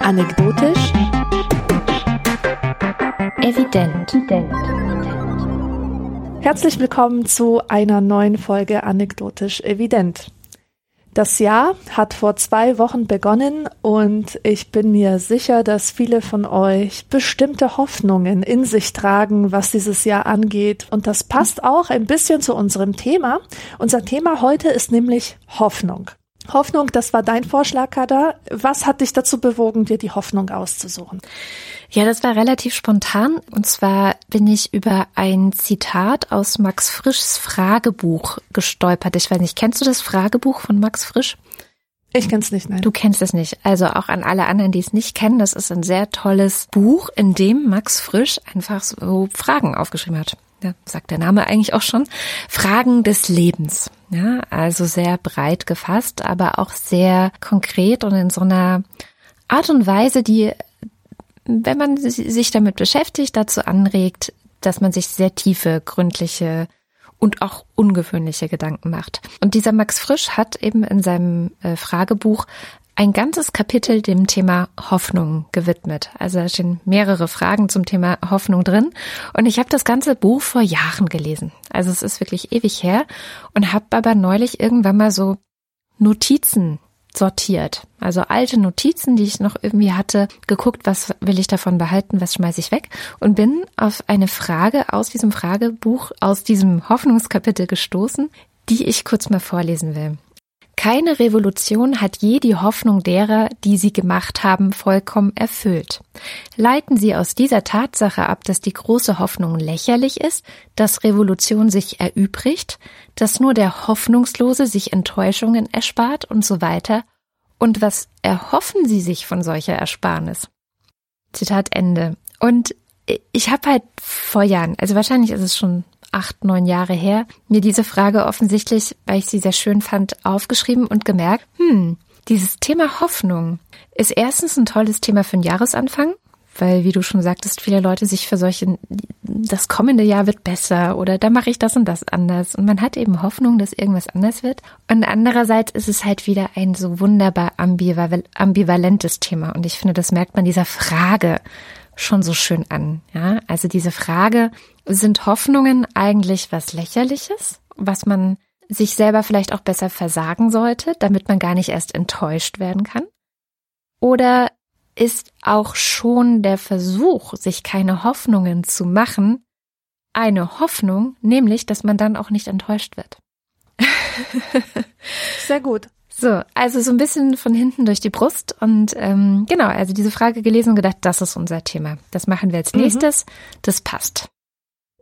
Anekdotisch. Evident. Herzlich willkommen zu einer neuen Folge Anekdotisch Evident. Das Jahr hat vor zwei Wochen begonnen und ich bin mir sicher, dass viele von euch bestimmte Hoffnungen in sich tragen, was dieses Jahr angeht. Und das passt auch ein bisschen zu unserem Thema. Unser Thema heute ist nämlich Hoffnung. Hoffnung, das war dein Vorschlag, Kada. Was hat dich dazu bewogen, dir die Hoffnung auszusuchen? Ja, das war relativ spontan. Und zwar bin ich über ein Zitat aus Max Frischs Fragebuch gestolpert. Ich weiß nicht, kennst du das Fragebuch von Max Frisch? Ich kenn's nicht, nein. Du kennst es nicht. Also auch an alle anderen, die es nicht kennen, das ist ein sehr tolles Buch, in dem Max Frisch einfach so Fragen aufgeschrieben hat. Ja, sagt der Name eigentlich auch schon. Fragen des Lebens. Ja, also sehr breit gefasst, aber auch sehr konkret und in so einer Art und Weise, die, wenn man sich damit beschäftigt, dazu anregt, dass man sich sehr tiefe, gründliche und auch ungewöhnliche Gedanken macht. Und dieser Max Frisch hat eben in seinem äh, Fragebuch ein ganzes Kapitel dem Thema Hoffnung gewidmet. Also da stehen mehrere Fragen zum Thema Hoffnung drin. Und ich habe das ganze Buch vor Jahren gelesen. Also es ist wirklich ewig her und habe aber neulich irgendwann mal so Notizen sortiert. Also alte Notizen, die ich noch irgendwie hatte, geguckt, was will ich davon behalten, was schmeiße ich weg und bin auf eine Frage aus diesem Fragebuch, aus diesem Hoffnungskapitel gestoßen, die ich kurz mal vorlesen will. Keine Revolution hat je die Hoffnung derer, die sie gemacht haben, vollkommen erfüllt. Leiten Sie aus dieser Tatsache ab, dass die große Hoffnung lächerlich ist, dass Revolution sich erübrigt, dass nur der Hoffnungslose sich Enttäuschungen erspart und so weiter. Und was erhoffen Sie sich von solcher Ersparnis? Zitat Ende. Und ich habe halt vor Jahren, also wahrscheinlich ist es schon acht, neun Jahre her, mir diese Frage offensichtlich, weil ich sie sehr schön fand, aufgeschrieben und gemerkt, hm, dieses Thema Hoffnung ist erstens ein tolles Thema für den Jahresanfang, weil, wie du schon sagtest, viele Leute sich für solche, das kommende Jahr wird besser oder da mache ich das und das anders. Und man hat eben Hoffnung, dass irgendwas anders wird. Und andererseits ist es halt wieder ein so wunderbar ambivalentes Thema. Und ich finde, das merkt man dieser Frage schon so schön an. Ja, also diese Frage, sind Hoffnungen eigentlich was Lächerliches, was man sich selber vielleicht auch besser versagen sollte, damit man gar nicht erst enttäuscht werden kann? Oder ist auch schon der Versuch, sich keine Hoffnungen zu machen, eine Hoffnung, nämlich, dass man dann auch nicht enttäuscht wird? Sehr gut. So, also so ein bisschen von hinten durch die Brust und ähm, genau, also diese Frage gelesen und gedacht, das ist unser Thema. Das machen wir als mhm. nächstes. Mhm. Das passt.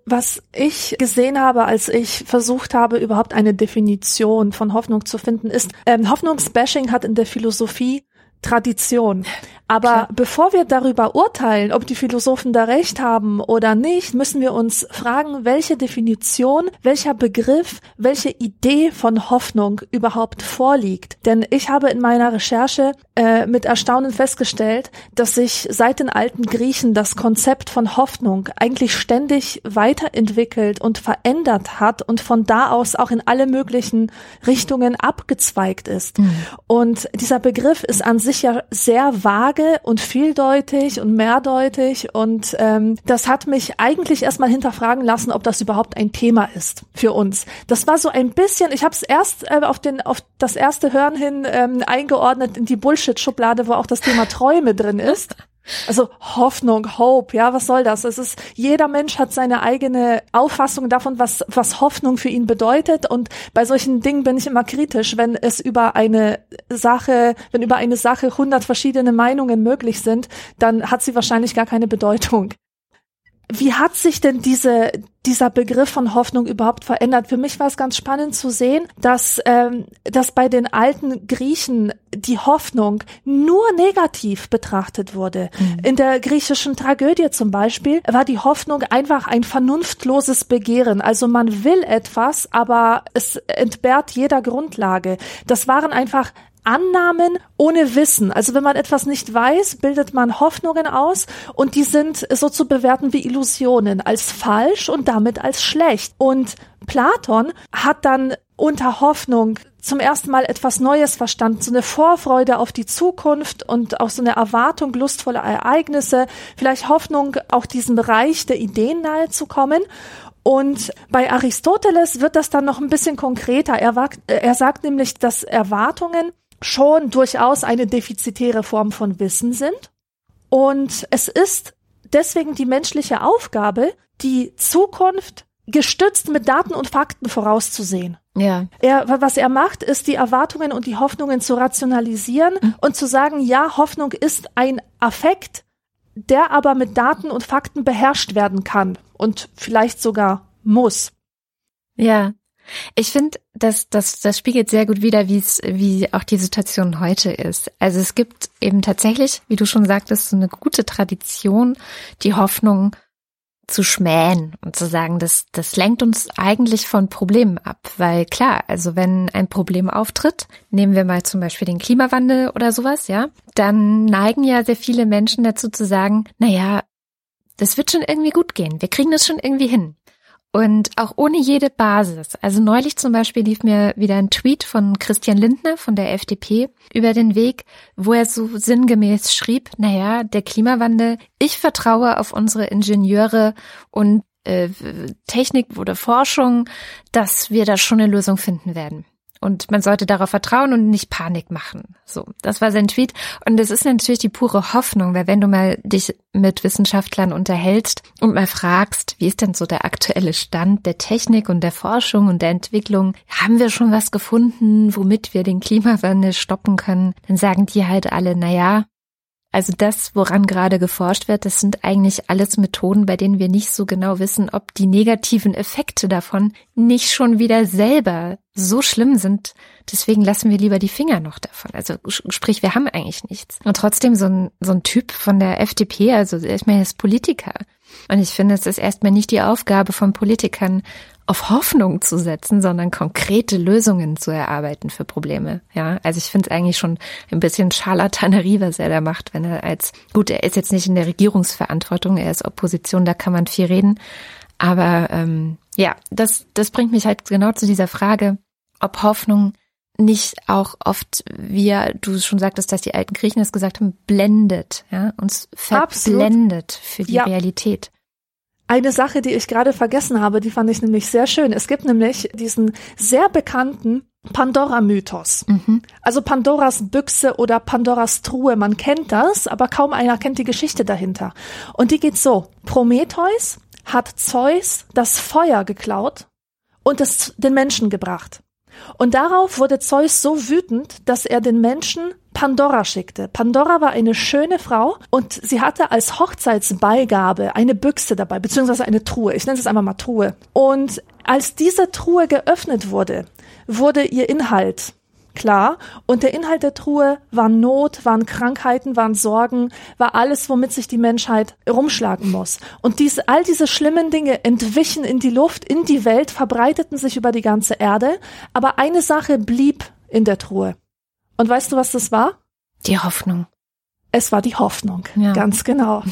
Was ich gesehen habe, als ich versucht habe, überhaupt eine Definition von Hoffnung zu finden, ist, ähm, Hoffnungsbashing hat in der Philosophie Tradition. Aber Klar. bevor wir darüber urteilen, ob die Philosophen da recht haben oder nicht, müssen wir uns fragen, welche Definition, welcher Begriff, welche Idee von Hoffnung überhaupt vorliegt. Denn ich habe in meiner Recherche äh, mit Erstaunen festgestellt, dass sich seit den alten Griechen das Konzept von Hoffnung eigentlich ständig weiterentwickelt und verändert hat und von da aus auch in alle möglichen Richtungen abgezweigt ist. Mhm. Und dieser Begriff ist an sich ja sehr vage vage und vieldeutig und mehrdeutig und ähm, das hat mich eigentlich erstmal hinterfragen lassen, ob das überhaupt ein Thema ist für uns. Das war so ein bisschen, ich habe es erst äh, auf den auf das erste Hören hin ähm, eingeordnet in die Bullshit-Schublade, wo auch das Thema Träume drin ist. Also Hoffnung, Hope, ja, was soll das? Es ist, jeder Mensch hat seine eigene Auffassung davon, was, was Hoffnung für ihn bedeutet. Und bei solchen Dingen bin ich immer kritisch, wenn es über eine Sache, wenn über eine Sache hundert verschiedene Meinungen möglich sind, dann hat sie wahrscheinlich gar keine Bedeutung. Wie hat sich denn diese, dieser Begriff von Hoffnung überhaupt verändert? Für mich war es ganz spannend zu sehen, dass, ähm, dass bei den alten Griechen die Hoffnung nur negativ betrachtet wurde. Mhm. In der griechischen Tragödie zum Beispiel war die Hoffnung einfach ein vernunftloses Begehren. Also man will etwas, aber es entbehrt jeder Grundlage. Das waren einfach Annahmen ohne Wissen. Also wenn man etwas nicht weiß, bildet man Hoffnungen aus und die sind so zu bewerten wie Illusionen, als falsch und damit als schlecht. Und Platon hat dann unter Hoffnung zum ersten Mal etwas Neues verstanden, so eine Vorfreude auf die Zukunft und auch so eine Erwartung lustvoller Ereignisse, vielleicht Hoffnung, auch diesem Bereich der Ideen nahe zu kommen. Und bei Aristoteles wird das dann noch ein bisschen konkreter. Er, wagt, er sagt nämlich, dass Erwartungen schon durchaus eine defizitäre Form von Wissen sind. Und es ist deswegen die menschliche Aufgabe, die Zukunft gestützt mit Daten und Fakten vorauszusehen. Ja. Er, was er macht, ist die Erwartungen und die Hoffnungen zu rationalisieren mhm. und zu sagen, ja, Hoffnung ist ein Affekt, der aber mit Daten und Fakten beherrscht werden kann und vielleicht sogar muss. Ja. Ich finde, das, das, das spiegelt sehr gut wider, wie es, wie auch die Situation heute ist. Also es gibt eben tatsächlich, wie du schon sagtest, so eine gute Tradition, die Hoffnung zu schmähen und zu sagen, das, das lenkt uns eigentlich von Problemen ab. Weil klar, also wenn ein Problem auftritt, nehmen wir mal zum Beispiel den Klimawandel oder sowas, ja, dann neigen ja sehr viele Menschen dazu zu sagen, na ja, das wird schon irgendwie gut gehen. Wir kriegen das schon irgendwie hin. Und auch ohne jede Basis. Also neulich zum Beispiel lief mir wieder ein Tweet von Christian Lindner von der FDP über den Weg, wo er so sinngemäß schrieb, naja, der Klimawandel, ich vertraue auf unsere Ingenieure und äh, Technik oder Forschung, dass wir da schon eine Lösung finden werden. Und man sollte darauf vertrauen und nicht Panik machen. So, das war sein Tweet. Und es ist natürlich die pure Hoffnung, weil wenn du mal dich mit Wissenschaftlern unterhältst und mal fragst, wie ist denn so der aktuelle Stand der Technik und der Forschung und der Entwicklung, haben wir schon was gefunden, womit wir den Klimawandel stoppen können, dann sagen die halt alle, na ja, also das, woran gerade geforscht wird, das sind eigentlich alles Methoden, bei denen wir nicht so genau wissen, ob die negativen Effekte davon nicht schon wieder selber so schlimm sind. Deswegen lassen wir lieber die Finger noch davon. Also sprich, wir haben eigentlich nichts. Und trotzdem so ein, so ein Typ von der FDP, also ich meine, er ist Politiker. Und ich finde, es ist erstmal nicht die Aufgabe von Politikern, auf Hoffnung zu setzen, sondern konkrete Lösungen zu erarbeiten für Probleme. Ja, also ich finde es eigentlich schon ein bisschen Scharlatanerie, was er da macht, wenn er als, gut, er ist jetzt nicht in der Regierungsverantwortung, er ist Opposition, da kann man viel reden. Aber ähm, ja, das, das bringt mich halt genau zu dieser Frage, ob Hoffnung nicht auch oft, wie du schon sagtest, dass die alten Griechen das gesagt haben, blendet, ja, uns verblendet Absolut. für die ja. Realität. Eine Sache, die ich gerade vergessen habe, die fand ich nämlich sehr schön. Es gibt nämlich diesen sehr bekannten Pandora-Mythos. Mhm. Also Pandoras Büchse oder Pandoras Truhe. Man kennt das, aber kaum einer kennt die Geschichte dahinter. Und die geht so. Prometheus hat Zeus das Feuer geklaut und es den Menschen gebracht. Und darauf wurde Zeus so wütend, dass er den Menschen Pandora schickte. Pandora war eine schöne Frau und sie hatte als Hochzeitsbeigabe eine Büchse dabei, beziehungsweise eine Truhe. Ich nenne es einfach mal Truhe. Und als diese Truhe geöffnet wurde, wurde ihr Inhalt klar. Und der Inhalt der Truhe war Not, waren Krankheiten, waren Sorgen, war alles, womit sich die Menschheit rumschlagen muss. Und dies, all diese schlimmen Dinge entwichen in die Luft, in die Welt, verbreiteten sich über die ganze Erde. Aber eine Sache blieb in der Truhe. Und weißt du, was das war? Die Hoffnung. Es war die Hoffnung, ja. ganz genau.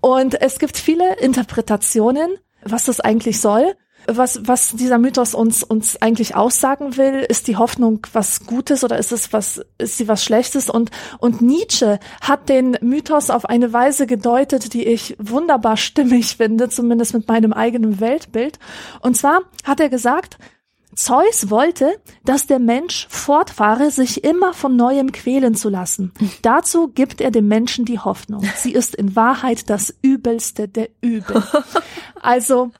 Und es gibt viele Interpretationen, was das eigentlich soll was, was dieser Mythos uns, uns eigentlich aussagen will. Ist die Hoffnung was Gutes oder ist es was, ist sie was Schlechtes? Und, und Nietzsche hat den Mythos auf eine Weise gedeutet, die ich wunderbar stimmig finde, zumindest mit meinem eigenen Weltbild. Und zwar hat er gesagt, Zeus wollte, dass der Mensch fortfahre, sich immer von neuem quälen zu lassen. Dazu gibt er dem Menschen die Hoffnung. Sie ist in Wahrheit das Übelste der Übel. Also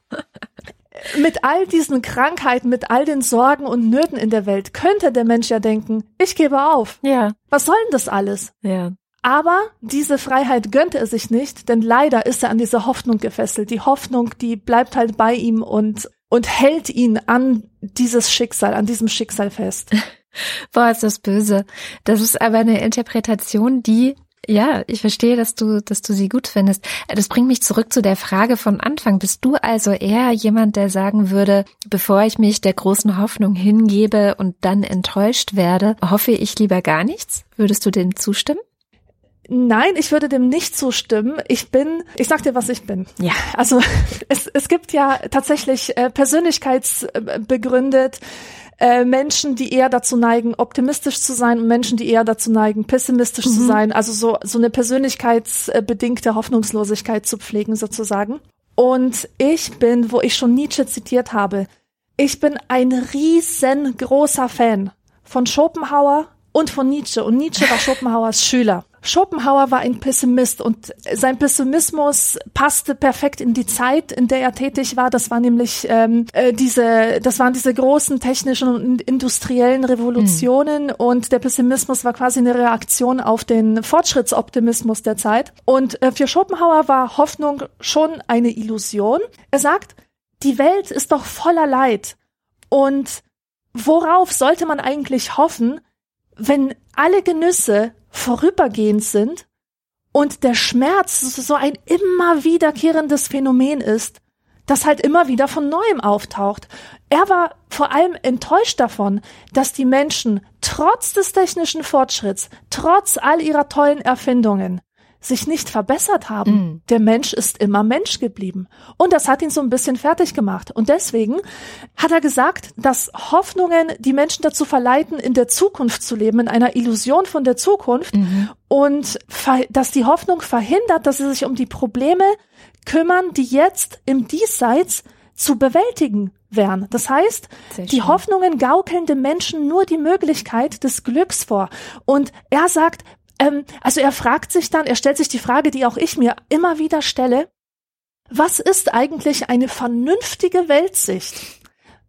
mit all diesen Krankheiten, mit all den Sorgen und Nöten in der Welt könnte der Mensch ja denken, ich gebe auf. Ja. Was soll denn das alles? Ja. Aber diese Freiheit gönnte er sich nicht, denn leider ist er an diese Hoffnung gefesselt. Die Hoffnung, die bleibt halt bei ihm und, und hält ihn an dieses Schicksal, an diesem Schicksal fest. Boah, ist das böse. Das ist aber eine Interpretation, die ja, ich verstehe, dass du, dass du sie gut findest. Das bringt mich zurück zu der Frage von Anfang. Bist du also eher jemand, der sagen würde, bevor ich mich der großen Hoffnung hingebe und dann enttäuscht werde, hoffe ich lieber gar nichts? Würdest du dem zustimmen? Nein, ich würde dem nicht zustimmen. Ich bin, ich sag dir, was ich bin. Ja. Also es, es gibt ja tatsächlich äh, persönlichkeitsbegründet äh, Menschen, die eher dazu neigen, optimistisch zu sein und Menschen, die eher dazu neigen, pessimistisch mhm. zu sein. Also so, so eine persönlichkeitsbedingte Hoffnungslosigkeit zu pflegen sozusagen. Und ich bin, wo ich schon Nietzsche zitiert habe, ich bin ein riesengroßer Fan von Schopenhauer und von Nietzsche. Und Nietzsche war Schopenhauers Schüler. Schopenhauer war ein Pessimist und sein Pessimismus passte perfekt in die Zeit, in der er tätig war. Das war nämlich ähm, äh, diese, das waren diese großen technischen und industriellen Revolutionen mhm. und der Pessimismus war quasi eine Reaktion auf den Fortschrittsoptimismus der Zeit. Und äh, für Schopenhauer war Hoffnung schon eine Illusion. Er sagt, die Welt ist doch voller Leid und worauf sollte man eigentlich hoffen, wenn alle Genüsse vorübergehend sind und der Schmerz so ein immer wiederkehrendes Phänomen ist, das halt immer wieder von neuem auftaucht. Er war vor allem enttäuscht davon, dass die Menschen trotz des technischen Fortschritts, trotz all ihrer tollen Erfindungen, sich nicht verbessert haben. Mm. Der Mensch ist immer Mensch geblieben. Und das hat ihn so ein bisschen fertig gemacht. Und deswegen hat er gesagt, dass Hoffnungen die Menschen dazu verleiten, in der Zukunft zu leben, in einer Illusion von der Zukunft. Mhm. Und dass die Hoffnung verhindert, dass sie sich um die Probleme kümmern, die jetzt im Diesseits zu bewältigen wären. Das heißt, die Hoffnungen gaukeln dem Menschen nur die Möglichkeit des Glücks vor. Und er sagt, ähm, also er fragt sich dann, er stellt sich die Frage, die auch ich mir immer wieder stelle, was ist eigentlich eine vernünftige Weltsicht?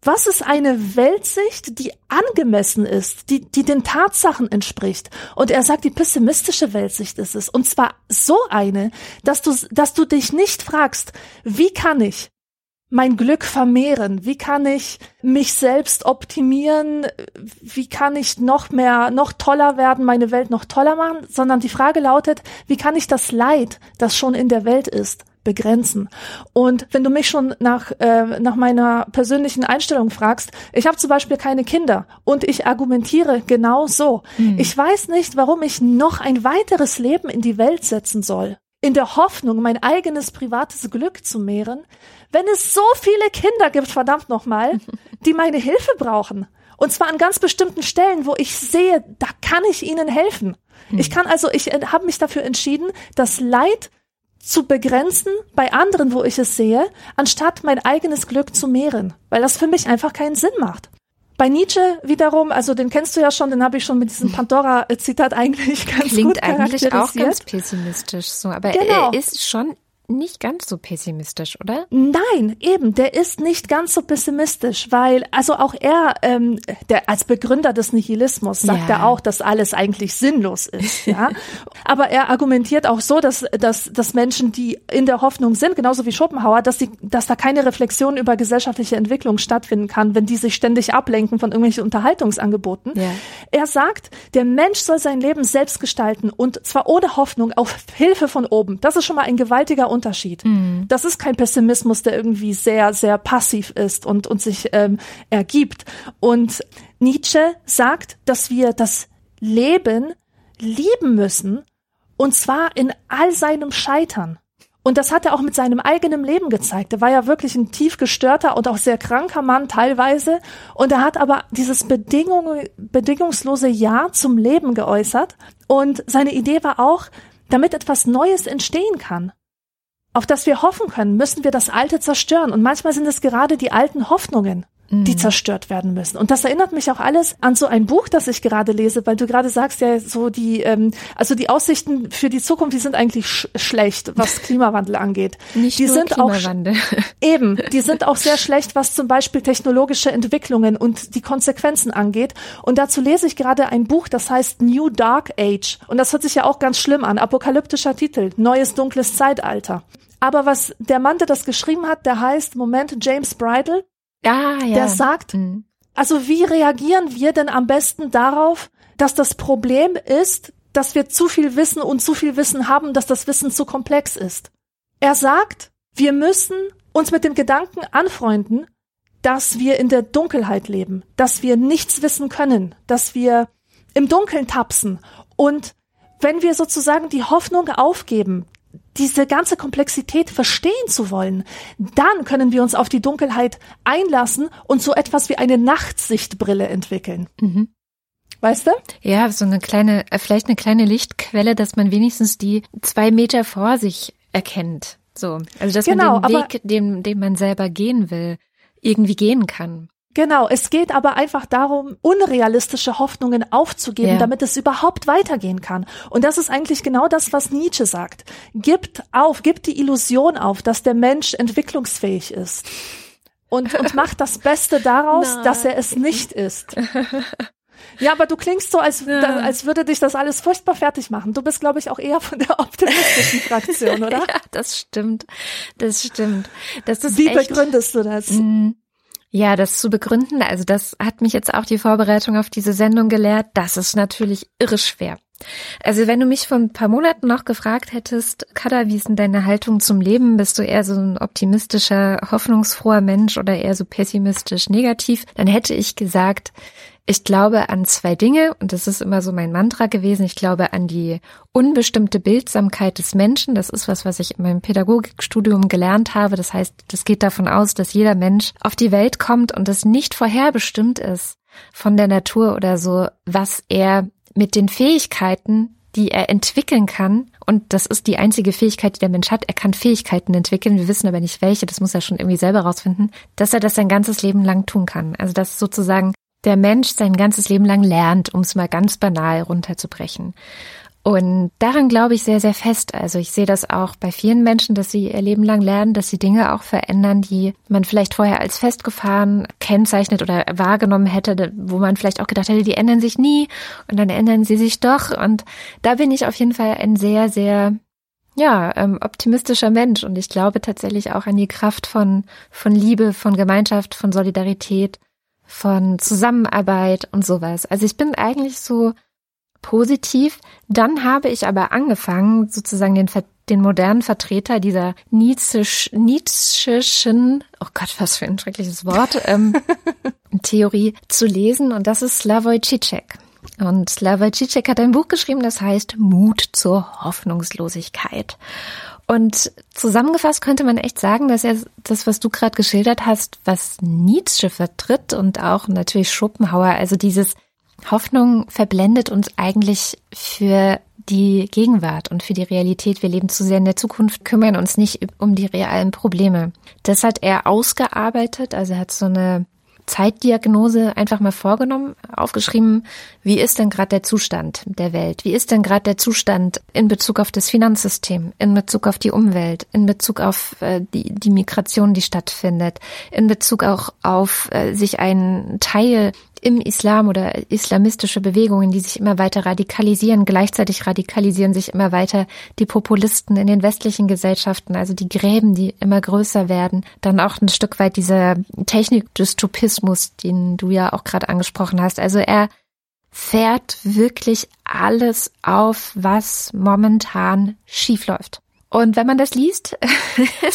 Was ist eine Weltsicht, die angemessen ist, die, die den Tatsachen entspricht? Und er sagt, die pessimistische Weltsicht ist es. Und zwar so eine, dass du, dass du dich nicht fragst, wie kann ich mein Glück vermehren? Wie kann ich mich selbst optimieren? Wie kann ich noch mehr, noch toller werden, meine Welt noch toller machen? Sondern die Frage lautet, wie kann ich das Leid, das schon in der Welt ist, begrenzen. Und wenn du mich schon nach, äh, nach meiner persönlichen Einstellung fragst, ich habe zum Beispiel keine Kinder und ich argumentiere genau so. Mhm. Ich weiß nicht, warum ich noch ein weiteres Leben in die Welt setzen soll in der Hoffnung, mein eigenes privates Glück zu mehren, wenn es so viele Kinder gibt, verdammt nochmal, die meine Hilfe brauchen. Und zwar an ganz bestimmten Stellen, wo ich sehe, da kann ich ihnen helfen. Hm. Ich kann also, ich habe mich dafür entschieden, das Leid zu begrenzen bei anderen, wo ich es sehe, anstatt mein eigenes Glück zu mehren, weil das für mich einfach keinen Sinn macht. Bei Nietzsche wiederum, also den kennst du ja schon, den habe ich schon mit diesem Pandora-Zitat eigentlich ganz Klingt gut eigentlich auch ganz pessimistisch so, aber genau. er ist schon nicht ganz so pessimistisch, oder? Nein, eben, der ist nicht ganz so pessimistisch, weil, also auch er, ähm, der als Begründer des Nihilismus sagt ja. er auch, dass alles eigentlich sinnlos ist, ja. Aber er argumentiert auch so, dass, dass, dass Menschen, die in der Hoffnung sind, genauso wie Schopenhauer, dass sie, dass da keine Reflexion über gesellschaftliche Entwicklung stattfinden kann, wenn die sich ständig ablenken von irgendwelchen Unterhaltungsangeboten. Ja. Er sagt, der Mensch soll sein Leben selbst gestalten und zwar ohne Hoffnung auf Hilfe von oben. Das ist schon mal ein gewaltiger Unterschied. Mhm. Das ist kein Pessimismus, der irgendwie sehr, sehr passiv ist und, und sich ähm, ergibt. Und Nietzsche sagt, dass wir das Leben lieben müssen, und zwar in all seinem Scheitern. Und das hat er auch mit seinem eigenen Leben gezeigt. Er war ja wirklich ein tief gestörter und auch sehr kranker Mann teilweise. Und er hat aber dieses Bedingung, bedingungslose Ja zum Leben geäußert. Und seine Idee war auch, damit etwas Neues entstehen kann, auf das wir hoffen können, müssen wir das Alte zerstören. Und manchmal sind es gerade die alten Hoffnungen, die mhm. zerstört werden müssen. Und das erinnert mich auch alles an so ein Buch, das ich gerade lese, weil du gerade sagst ja so die, ähm, also die Aussichten für die Zukunft, die sind eigentlich sch schlecht, was Klimawandel angeht. Nicht die nur sind Klimawandel. auch eben, die sind auch sehr schlecht, was zum Beispiel technologische Entwicklungen und die Konsequenzen angeht. Und dazu lese ich gerade ein Buch, das heißt New Dark Age. Und das hört sich ja auch ganz schlimm an. Apokalyptischer Titel, neues dunkles Zeitalter. Aber was der Mann, der das geschrieben hat, der heißt, Moment, James Bridle. Ah, ja. Der sagt, mhm. also wie reagieren wir denn am besten darauf, dass das Problem ist, dass wir zu viel Wissen und zu viel Wissen haben, dass das Wissen zu komplex ist. Er sagt, wir müssen uns mit dem Gedanken anfreunden, dass wir in der Dunkelheit leben, dass wir nichts wissen können, dass wir im Dunkeln tapsen und wenn wir sozusagen die Hoffnung aufgeben, diese ganze Komplexität verstehen zu wollen, dann können wir uns auf die Dunkelheit einlassen und so etwas wie eine Nachtsichtbrille entwickeln. Mhm. Weißt du? Ja, so eine kleine, äh, vielleicht eine kleine Lichtquelle, dass man wenigstens die zwei Meter vor sich erkennt. So. Also, dass genau, man den Weg, den, den man selber gehen will, irgendwie gehen kann. Genau, es geht aber einfach darum, unrealistische Hoffnungen aufzugeben, ja. damit es überhaupt weitergehen kann. Und das ist eigentlich genau das, was Nietzsche sagt. Gibt auf, gibt die Illusion auf, dass der Mensch entwicklungsfähig ist. Und, und macht das Beste daraus, dass er es nicht ist. Ja, aber du klingst so, als, ja. als würde dich das alles furchtbar fertig machen. Du bist, glaube ich, auch eher von der optimistischen Fraktion, oder? ja, das stimmt. Das stimmt. Das ist Wie echt, begründest du das? Ja, das zu begründen, also das hat mich jetzt auch die Vorbereitung auf diese Sendung gelehrt, das ist natürlich irre schwer. Also wenn du mich vor ein paar Monaten noch gefragt hättest, Kada, wie ist denn deine Haltung zum Leben? Bist du eher so ein optimistischer, hoffnungsfroher Mensch oder eher so pessimistisch negativ? Dann hätte ich gesagt, ich glaube an zwei Dinge und das ist immer so mein Mantra gewesen. Ich glaube an die unbestimmte Bildsamkeit des Menschen. Das ist was, was ich in meinem Pädagogikstudium gelernt habe. Das heißt, das geht davon aus, dass jeder Mensch auf die Welt kommt und es nicht vorherbestimmt ist von der Natur oder so, was er mit den Fähigkeiten, die er entwickeln kann, und das ist die einzige Fähigkeit, die der Mensch hat. Er kann Fähigkeiten entwickeln. Wir wissen aber nicht welche. Das muss er schon irgendwie selber rausfinden, dass er das sein ganzes Leben lang tun kann. Also, dass sozusagen der Mensch sein ganzes Leben lang lernt, um es mal ganz banal runterzubrechen. Und daran glaube ich sehr, sehr fest. Also ich sehe das auch bei vielen Menschen, dass sie ihr Leben lang lernen, dass sie Dinge auch verändern, die man vielleicht vorher als festgefahren kennzeichnet oder wahrgenommen hätte, wo man vielleicht auch gedacht hätte, die ändern sich nie und dann ändern sie sich doch. Und da bin ich auf jeden Fall ein sehr, sehr ja, ähm, optimistischer Mensch und ich glaube tatsächlich auch an die Kraft von, von Liebe, von Gemeinschaft, von Solidarität von Zusammenarbeit und sowas. Also ich bin eigentlich so positiv. Dann habe ich aber angefangen, sozusagen den, den modernen Vertreter dieser Nietzschesch, Nietzscheschen, oh Gott, was für ein schreckliches Wort, ähm, Theorie zu lesen. Und das ist Slavoj Žižek. Und Slavoj Žižek hat ein Buch geschrieben, das heißt Mut zur Hoffnungslosigkeit. Und zusammengefasst könnte man echt sagen, dass er das, was du gerade geschildert hast, was Nietzsche vertritt und auch natürlich Schopenhauer, also dieses Hoffnung verblendet uns eigentlich für die Gegenwart und für die Realität. Wir leben zu sehr in der Zukunft, kümmern uns nicht um die realen Probleme. Das hat er ausgearbeitet, also er hat so eine Zeitdiagnose einfach mal vorgenommen, aufgeschrieben, wie ist denn gerade der Zustand der Welt? Wie ist denn gerade der Zustand in Bezug auf das Finanzsystem, in Bezug auf die Umwelt, in Bezug auf äh, die, die Migration, die stattfindet, in Bezug auch auf äh, sich ein Teil im Islam oder islamistische Bewegungen, die sich immer weiter radikalisieren. Gleichzeitig radikalisieren sich immer weiter die Populisten in den westlichen Gesellschaften, also die Gräben, die immer größer werden. Dann auch ein Stück weit dieser Technikdystopismus, den du ja auch gerade angesprochen hast. Also er fährt wirklich alles auf, was momentan schiefläuft. Und wenn man das liest,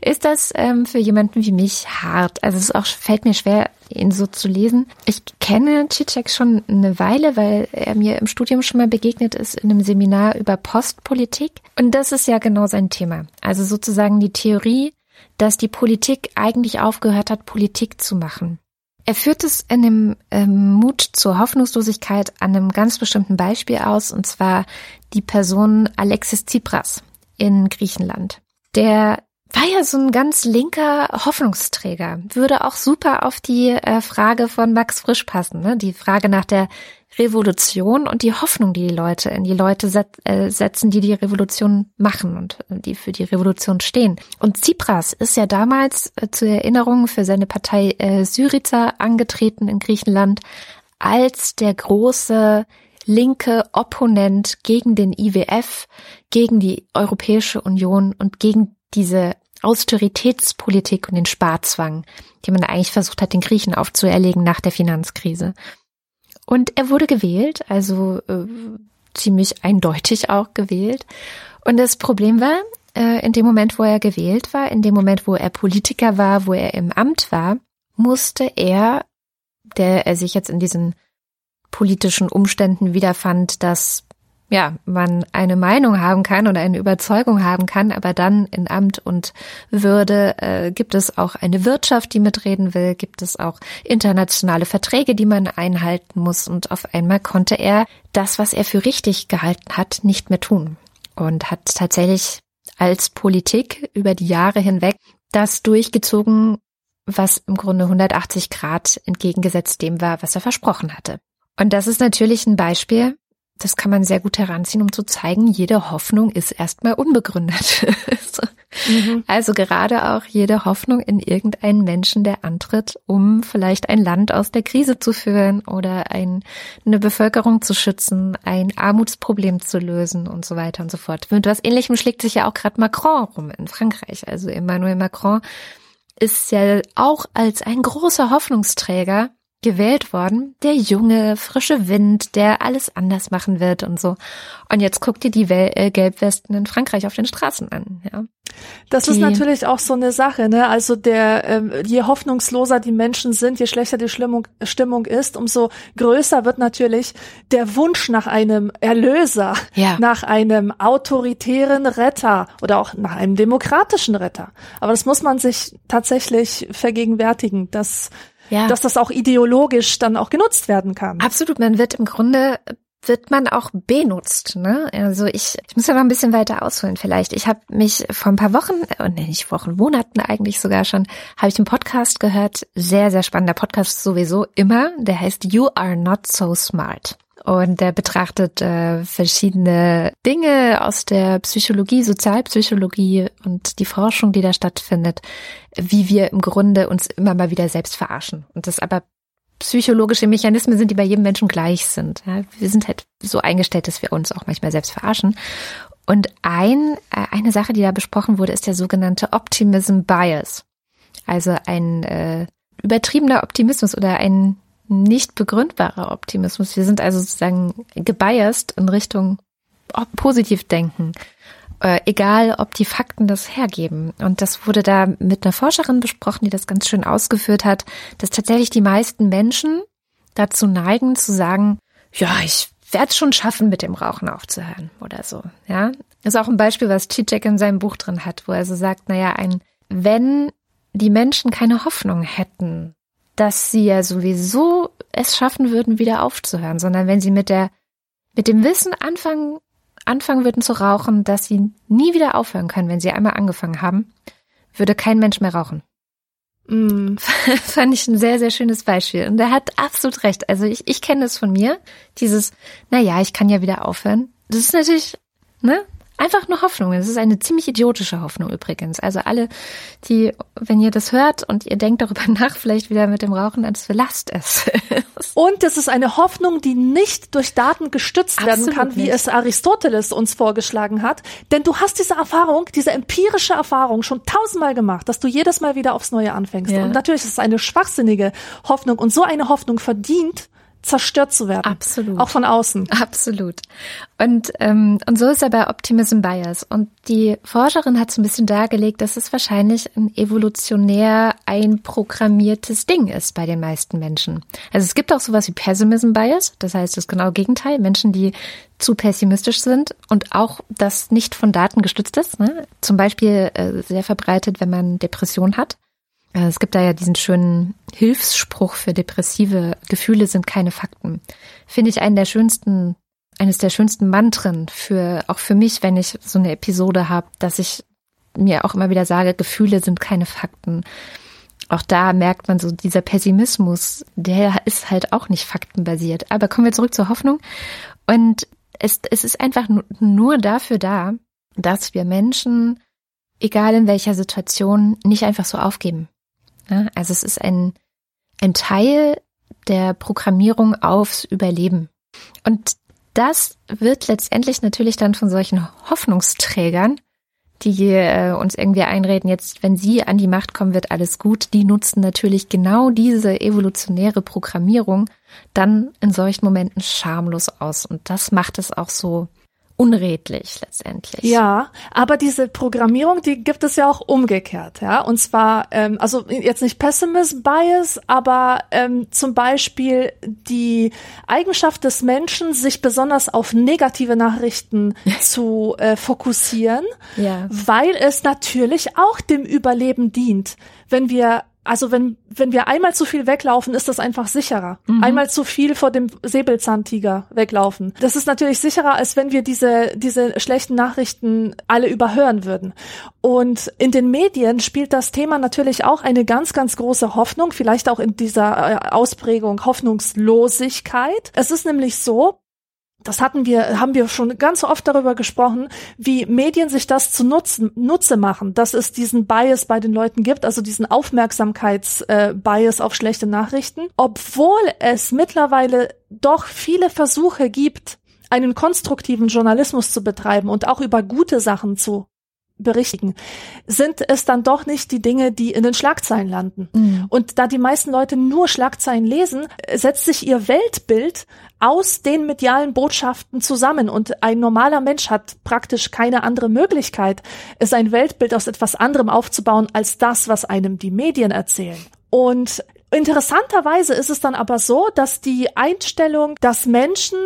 ist, das ähm, für jemanden wie mich hart. Also es auch, fällt mir schwer, ihn so zu lesen. Ich kenne Cicek schon eine Weile, weil er mir im Studium schon mal begegnet ist in einem Seminar über Postpolitik. Und das ist ja genau sein Thema. Also sozusagen die Theorie, dass die Politik eigentlich aufgehört hat, Politik zu machen. Er führt es in dem ähm, Mut zur Hoffnungslosigkeit an einem ganz bestimmten Beispiel aus, und zwar die Person Alexis Tsipras in Griechenland. Der war ja so ein ganz linker Hoffnungsträger. Würde auch super auf die äh, Frage von Max Frisch passen, ne? Die Frage nach der Revolution und die Hoffnung, die die Leute in die Leute set, äh, setzen, die die Revolution machen und äh, die für die Revolution stehen. Und Tsipras ist ja damals äh, zur Erinnerung für seine Partei äh, Syriza angetreten in Griechenland als der große linke Opponent gegen den IWF, gegen die Europäische Union und gegen diese Austeritätspolitik und den Sparzwang, die man eigentlich versucht hat, den Griechen aufzuerlegen nach der Finanzkrise. Und er wurde gewählt, also äh, ziemlich eindeutig auch gewählt. Und das Problem war, äh, in dem Moment, wo er gewählt war, in dem Moment, wo er Politiker war, wo er im Amt war, musste er, der er sich jetzt in diesen politischen Umständen wiederfand, dass ja, man eine Meinung haben kann oder eine Überzeugung haben kann, aber dann in Amt und Würde äh, gibt es auch eine Wirtschaft, die mitreden will, gibt es auch internationale Verträge, die man einhalten muss und auf einmal konnte er das, was er für richtig gehalten hat, nicht mehr tun und hat tatsächlich als Politik über die Jahre hinweg das durchgezogen, was im Grunde 180 Grad entgegengesetzt dem war, was er versprochen hatte. Und das ist natürlich ein Beispiel, das kann man sehr gut heranziehen, um zu zeigen, jede Hoffnung ist erstmal unbegründet. mhm. Also gerade auch jede Hoffnung in irgendeinen Menschen, der antritt, um vielleicht ein Land aus der Krise zu führen oder ein, eine Bevölkerung zu schützen, ein Armutsproblem zu lösen und so weiter und so fort. Mit was ähnlichem schlägt sich ja auch gerade Macron rum in Frankreich. Also Emmanuel Macron ist ja auch als ein großer Hoffnungsträger gewählt worden. Der junge, frische Wind, der alles anders machen wird und so. Und jetzt guckt ihr die Wel äh, Gelbwesten in Frankreich auf den Straßen an. Ja. Das die, ist natürlich auch so eine Sache, ne? Also der, ähm, je hoffnungsloser die Menschen sind, je schlechter die Stimmung, Stimmung ist, umso größer wird natürlich der Wunsch nach einem Erlöser, ja. nach einem autoritären Retter oder auch nach einem demokratischen Retter. Aber das muss man sich tatsächlich vergegenwärtigen, dass ja. dass das auch ideologisch dann auch genutzt werden kann. Absolut, man wird im Grunde wird man auch benutzt. Ne? Also ich, ich muss ja noch ein bisschen weiter ausholen vielleicht. Ich habe mich vor ein paar Wochen, und äh, nicht Wochen, Monaten eigentlich sogar schon, habe ich einen Podcast gehört. Sehr, sehr spannender Podcast sowieso immer. Der heißt You Are Not So Smart. Und der betrachtet äh, verschiedene Dinge aus der Psychologie, Sozialpsychologie und die Forschung, die da stattfindet, wie wir im Grunde uns immer mal wieder selbst verarschen. Und das aber psychologische Mechanismen sind, die bei jedem Menschen gleich sind. Ja, wir sind halt so eingestellt, dass wir uns auch manchmal selbst verarschen. Und ein, äh, eine Sache, die da besprochen wurde, ist der sogenannte Optimism Bias. Also ein äh, übertriebener Optimismus oder ein nicht begründbarer Optimismus. Wir sind also sozusagen gebiased in Richtung positiv denken. Äh, egal, ob die Fakten das hergeben. Und das wurde da mit einer Forscherin besprochen, die das ganz schön ausgeführt hat, dass tatsächlich die meisten Menschen dazu neigen zu sagen, ja, ich werde es schon schaffen, mit dem Rauchen aufzuhören oder so. Ja, ist auch ein Beispiel, was Cicek in seinem Buch drin hat, wo er so sagt, naja, ein, wenn die Menschen keine Hoffnung hätten, dass sie ja sowieso es schaffen würden, wieder aufzuhören, sondern wenn sie mit der, mit dem Wissen anfangen, anfangen würden zu rauchen, dass sie nie wieder aufhören können, wenn sie einmal angefangen haben, würde kein Mensch mehr rauchen. Mm. Fand ich ein sehr, sehr schönes Beispiel. Und er hat absolut recht. Also ich, ich kenne das von mir. Dieses, na ja, ich kann ja wieder aufhören. Das ist natürlich, ne? Einfach nur Hoffnung. Es ist eine ziemlich idiotische Hoffnung übrigens. Also alle, die, wenn ihr das hört und ihr denkt darüber nach, vielleicht wieder mit dem Rauchen, dann verlasst es. und es ist eine Hoffnung, die nicht durch Daten gestützt Absolut werden kann, wie nicht. es Aristoteles uns vorgeschlagen hat. Denn du hast diese Erfahrung, diese empirische Erfahrung schon tausendmal gemacht, dass du jedes Mal wieder aufs Neue anfängst. Ja. Und natürlich ist es eine schwachsinnige Hoffnung. Und so eine Hoffnung verdient zerstört zu werden. Absolut. Auch von außen. Absolut. Und, ähm, und so ist er bei Optimism Bias. Und die Forscherin hat so ein bisschen dargelegt, dass es wahrscheinlich ein evolutionär einprogrammiertes Ding ist bei den meisten Menschen. Also es gibt auch sowas wie Pessimism Bias. Das heißt, das genaue Gegenteil. Menschen, die zu pessimistisch sind und auch das nicht von Daten gestützt ist. Ne? Zum Beispiel äh, sehr verbreitet, wenn man Depression hat. Äh, es gibt da ja diesen schönen Hilfsspruch für depressive Gefühle sind keine Fakten. Finde ich einen der schönsten, eines der schönsten Mantren für, auch für mich, wenn ich so eine Episode habe, dass ich mir auch immer wieder sage, Gefühle sind keine Fakten. Auch da merkt man so, dieser Pessimismus, der ist halt auch nicht faktenbasiert. Aber kommen wir zurück zur Hoffnung. Und es, es ist einfach nur dafür da, dass wir Menschen, egal in welcher Situation, nicht einfach so aufgeben. Ja, also es ist ein, ein Teil der Programmierung aufs Überleben. Und das wird letztendlich natürlich dann von solchen Hoffnungsträgern, die äh, uns irgendwie einreden, jetzt, wenn sie an die Macht kommen, wird alles gut, die nutzen natürlich genau diese evolutionäre Programmierung dann in solchen Momenten schamlos aus. Und das macht es auch so unredlich letztendlich. Ja, aber diese Programmierung, die gibt es ja auch umgekehrt, ja. Und zwar, ähm, also jetzt nicht Pessimist Bias, aber ähm, zum Beispiel die Eigenschaft des Menschen, sich besonders auf negative Nachrichten zu äh, fokussieren, ja. weil es natürlich auch dem Überleben dient. Wenn wir also wenn, wenn wir einmal zu viel weglaufen, ist das einfach sicherer. Mhm. Einmal zu viel vor dem Säbelzahntiger weglaufen. Das ist natürlich sicherer, als wenn wir diese, diese schlechten Nachrichten alle überhören würden. Und in den Medien spielt das Thema natürlich auch eine ganz, ganz große Hoffnung, vielleicht auch in dieser äh, Ausprägung Hoffnungslosigkeit. Es ist nämlich so, das hatten wir, haben wir schon ganz oft darüber gesprochen, wie Medien sich das zu nutzen, Nutze machen, dass es diesen Bias bei den Leuten gibt, also diesen Aufmerksamkeitsbias äh, auf schlechte Nachrichten, obwohl es mittlerweile doch viele Versuche gibt, einen konstruktiven Journalismus zu betreiben und auch über gute Sachen zu berichtigen, sind es dann doch nicht die Dinge, die in den Schlagzeilen landen. Mhm. Und da die meisten Leute nur Schlagzeilen lesen, setzt sich ihr Weltbild aus den medialen Botschaften zusammen. Und ein normaler Mensch hat praktisch keine andere Möglichkeit, sein Weltbild aus etwas anderem aufzubauen, als das, was einem die Medien erzählen. Und interessanterweise ist es dann aber so, dass die Einstellung, dass Menschen,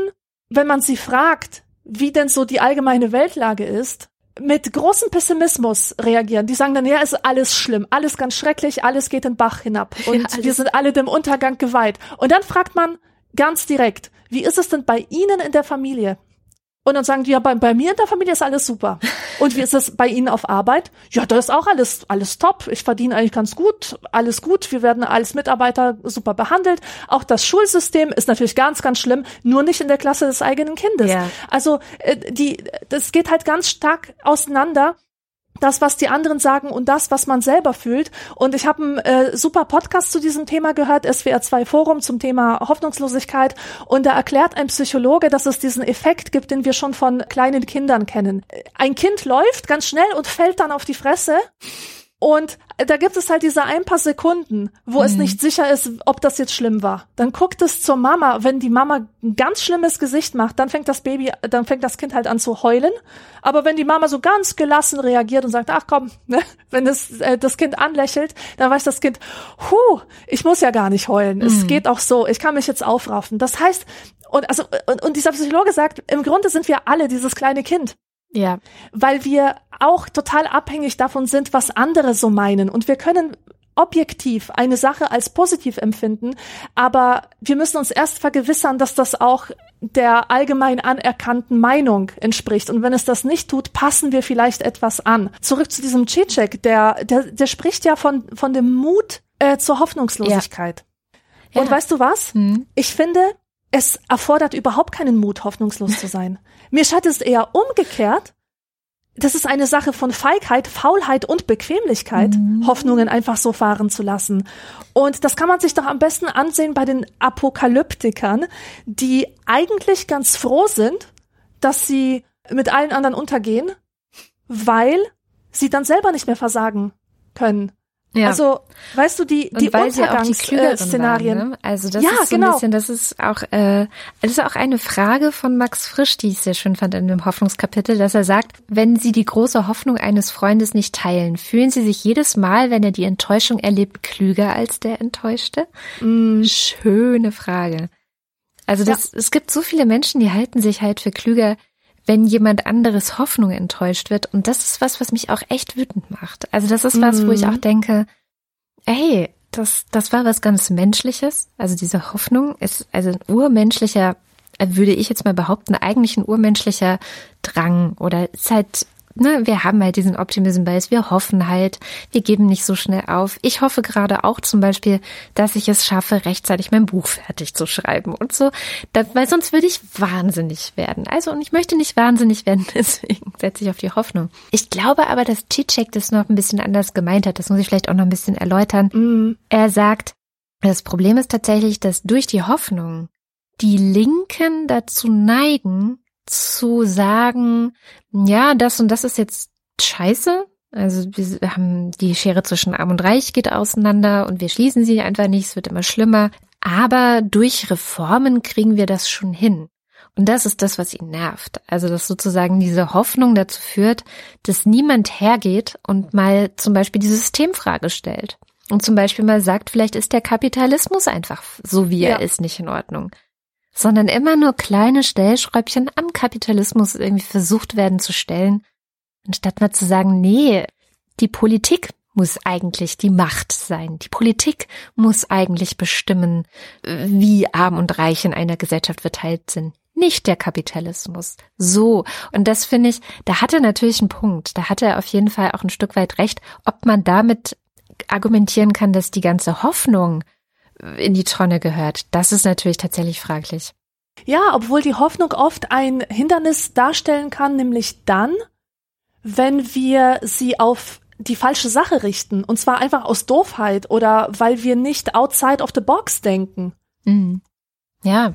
wenn man sie fragt, wie denn so die allgemeine Weltlage ist, mit großem Pessimismus reagieren. Die sagen dann, ja, ist alles schlimm, alles ganz schrecklich, alles geht den Bach hinab und ja, wir sind alle dem Untergang geweiht. Und dann fragt man ganz direkt, wie ist es denn bei Ihnen in der Familie? Und dann sagen die, ja, bei, bei mir in der Familie ist alles super. Und wie ist es bei Ihnen auf Arbeit? Ja, da ist auch alles, alles top. Ich verdiene eigentlich ganz gut, alles gut. Wir werden als Mitarbeiter super behandelt. Auch das Schulsystem ist natürlich ganz, ganz schlimm, nur nicht in der Klasse des eigenen Kindes. Ja. Also, äh, die, das geht halt ganz stark auseinander das, was die anderen sagen und das, was man selber fühlt. Und ich habe einen äh, super Podcast zu diesem Thema gehört, SWR 2 Forum zum Thema Hoffnungslosigkeit. Und da erklärt ein Psychologe, dass es diesen Effekt gibt, den wir schon von kleinen Kindern kennen. Ein Kind läuft ganz schnell und fällt dann auf die Fresse. Und da gibt es halt diese ein paar Sekunden, wo mhm. es nicht sicher ist, ob das jetzt schlimm war. Dann guckt es zur Mama. Wenn die Mama ein ganz schlimmes Gesicht macht, dann fängt das Baby, dann fängt das Kind halt an zu heulen. Aber wenn die Mama so ganz gelassen reagiert und sagt, ach komm, ne, wenn das, äh, das Kind anlächelt, dann weiß das Kind, hu, ich muss ja gar nicht heulen. Mhm. Es geht auch so. Ich kann mich jetzt aufraffen. Das heißt, und also und, und dieser Psychologe sagt, im Grunde sind wir alle dieses kleine Kind. Ja. Weil wir auch total abhängig davon sind, was andere so meinen. Und wir können objektiv eine Sache als positiv empfinden, aber wir müssen uns erst vergewissern, dass das auch der allgemein anerkannten Meinung entspricht. Und wenn es das nicht tut, passen wir vielleicht etwas an. Zurück zu diesem Cicek, der, der, der spricht ja von, von dem Mut äh, zur Hoffnungslosigkeit. Ja. Und ja. weißt du was? Hm. Ich finde, es erfordert überhaupt keinen Mut, hoffnungslos zu sein. Mir scheint es eher umgekehrt. Das ist eine Sache von Feigheit, Faulheit und Bequemlichkeit, mhm. Hoffnungen einfach so fahren zu lassen. Und das kann man sich doch am besten ansehen bei den Apokalyptikern, die eigentlich ganz froh sind, dass sie mit allen anderen untergehen, weil sie dann selber nicht mehr versagen können. Ja. Also, weißt du, die, die Untergangsszenarien. Ne? Also das ja, ist so genau. ein bisschen, das ist auch, äh, das ist auch eine Frage von Max Frisch, die ich sehr schön fand in dem Hoffnungskapitel, dass er sagt, wenn Sie die große Hoffnung eines Freundes nicht teilen, fühlen Sie sich jedes Mal, wenn er die Enttäuschung erlebt, klüger als der Enttäuschte? Mm. Schöne Frage. Also das, ja. es gibt so viele Menschen, die halten sich halt für klüger, wenn jemand anderes Hoffnung enttäuscht wird. Und das ist was, was mich auch echt wütend macht. Also das ist was, mhm. wo ich mhm. auch denke, ey, das, das war was ganz Menschliches. Also diese Hoffnung ist also ein urmenschlicher, würde ich jetzt mal behaupten, eigentlich ein urmenschlicher Drang oder ist halt ne, wir haben halt diesen Optimism Bias, wir hoffen halt, wir geben nicht so schnell auf. Ich hoffe gerade auch zum Beispiel, dass ich es schaffe, rechtzeitig mein Buch fertig zu schreiben und so, da, weil sonst würde ich wahnsinnig werden. Also, und ich möchte nicht wahnsinnig werden, deswegen setze ich auf die Hoffnung. Ich glaube aber, dass Cicek das noch ein bisschen anders gemeint hat. Das muss ich vielleicht auch noch ein bisschen erläutern. Mhm. Er sagt, das Problem ist tatsächlich, dass durch die Hoffnung die Linken dazu neigen, zu sagen, ja, das und das ist jetzt scheiße. Also wir haben die Schere zwischen Arm und Reich geht auseinander und wir schließen sie einfach nicht, es wird immer schlimmer. Aber durch Reformen kriegen wir das schon hin. Und das ist das, was ihn nervt. Also, dass sozusagen diese Hoffnung dazu führt, dass niemand hergeht und mal zum Beispiel die Systemfrage stellt. Und zum Beispiel mal sagt, vielleicht ist der Kapitalismus einfach so, wie er ja. ist, nicht in Ordnung. Sondern immer nur kleine Stellschräubchen am Kapitalismus irgendwie versucht werden zu stellen, anstatt mal zu sagen, nee, die Politik muss eigentlich die Macht sein. Die Politik muss eigentlich bestimmen, wie arm und reich in einer Gesellschaft verteilt sind nicht der Kapitalismus. So. Und das finde ich, da hat er natürlich einen Punkt. Da hat er auf jeden Fall auch ein Stück weit recht. Ob man damit argumentieren kann, dass die ganze Hoffnung in die Tonne gehört, das ist natürlich tatsächlich fraglich. Ja, obwohl die Hoffnung oft ein Hindernis darstellen kann, nämlich dann, wenn wir sie auf die falsche Sache richten. Und zwar einfach aus Doofheit oder weil wir nicht outside of the box denken. Mhm. Ja,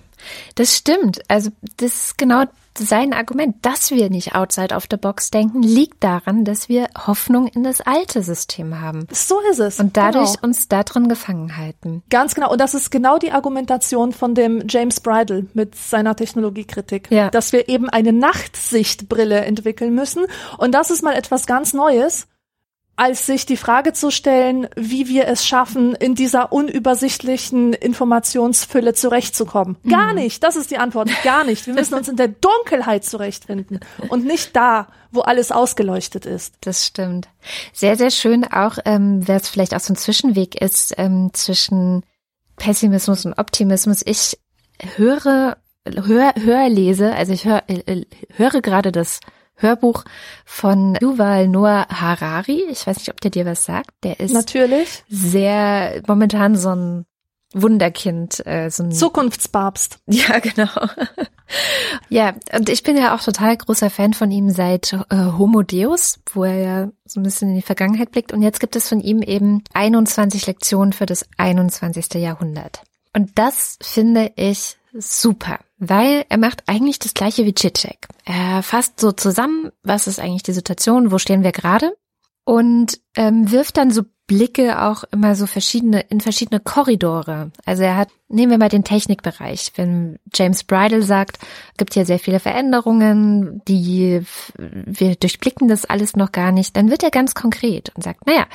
das stimmt. Also das ist genau sein Argument, dass wir nicht outside of the box denken, liegt daran, dass wir Hoffnung in das alte System haben. So ist es. Und dadurch genau. uns da drin gefangen halten. Ganz genau. Und das ist genau die Argumentation von dem James Bridle mit seiner Technologiekritik. Ja. Dass wir eben eine Nachtsichtbrille entwickeln müssen. Und das ist mal etwas ganz Neues als sich die Frage zu stellen, wie wir es schaffen, in dieser unübersichtlichen Informationsfülle zurechtzukommen. Gar mhm. nicht, das ist die Antwort, gar nicht. Wir müssen uns in der Dunkelheit zurechtfinden und nicht da, wo alles ausgeleuchtet ist. Das stimmt. Sehr, sehr schön auch, ähm, wer es vielleicht auch so ein Zwischenweg ist ähm, zwischen Pessimismus und Optimismus. Ich höre, hör, hör lese, also ich hör, äh, höre gerade das Hörbuch von Yuval Noah Harari. Ich weiß nicht, ob der dir was sagt. Der ist natürlich sehr momentan so ein Wunderkind, äh, so ein Zukunftspapst. Ja, genau. ja, und ich bin ja auch total großer Fan von ihm seit äh, Homo Deus, wo er ja so ein bisschen in die Vergangenheit blickt. Und jetzt gibt es von ihm eben 21 Lektionen für das 21. Jahrhundert. Und das finde ich super, weil er macht eigentlich das gleiche wie Chitchek. Er fasst so zusammen, was ist eigentlich die Situation, wo stehen wir gerade und ähm, wirft dann so Blicke auch immer so verschiedene in verschiedene Korridore. Also er hat, nehmen wir mal den Technikbereich. Wenn James Bridle sagt, gibt hier sehr viele Veränderungen, die wir durchblicken das alles noch gar nicht, dann wird er ganz konkret und sagt, naja,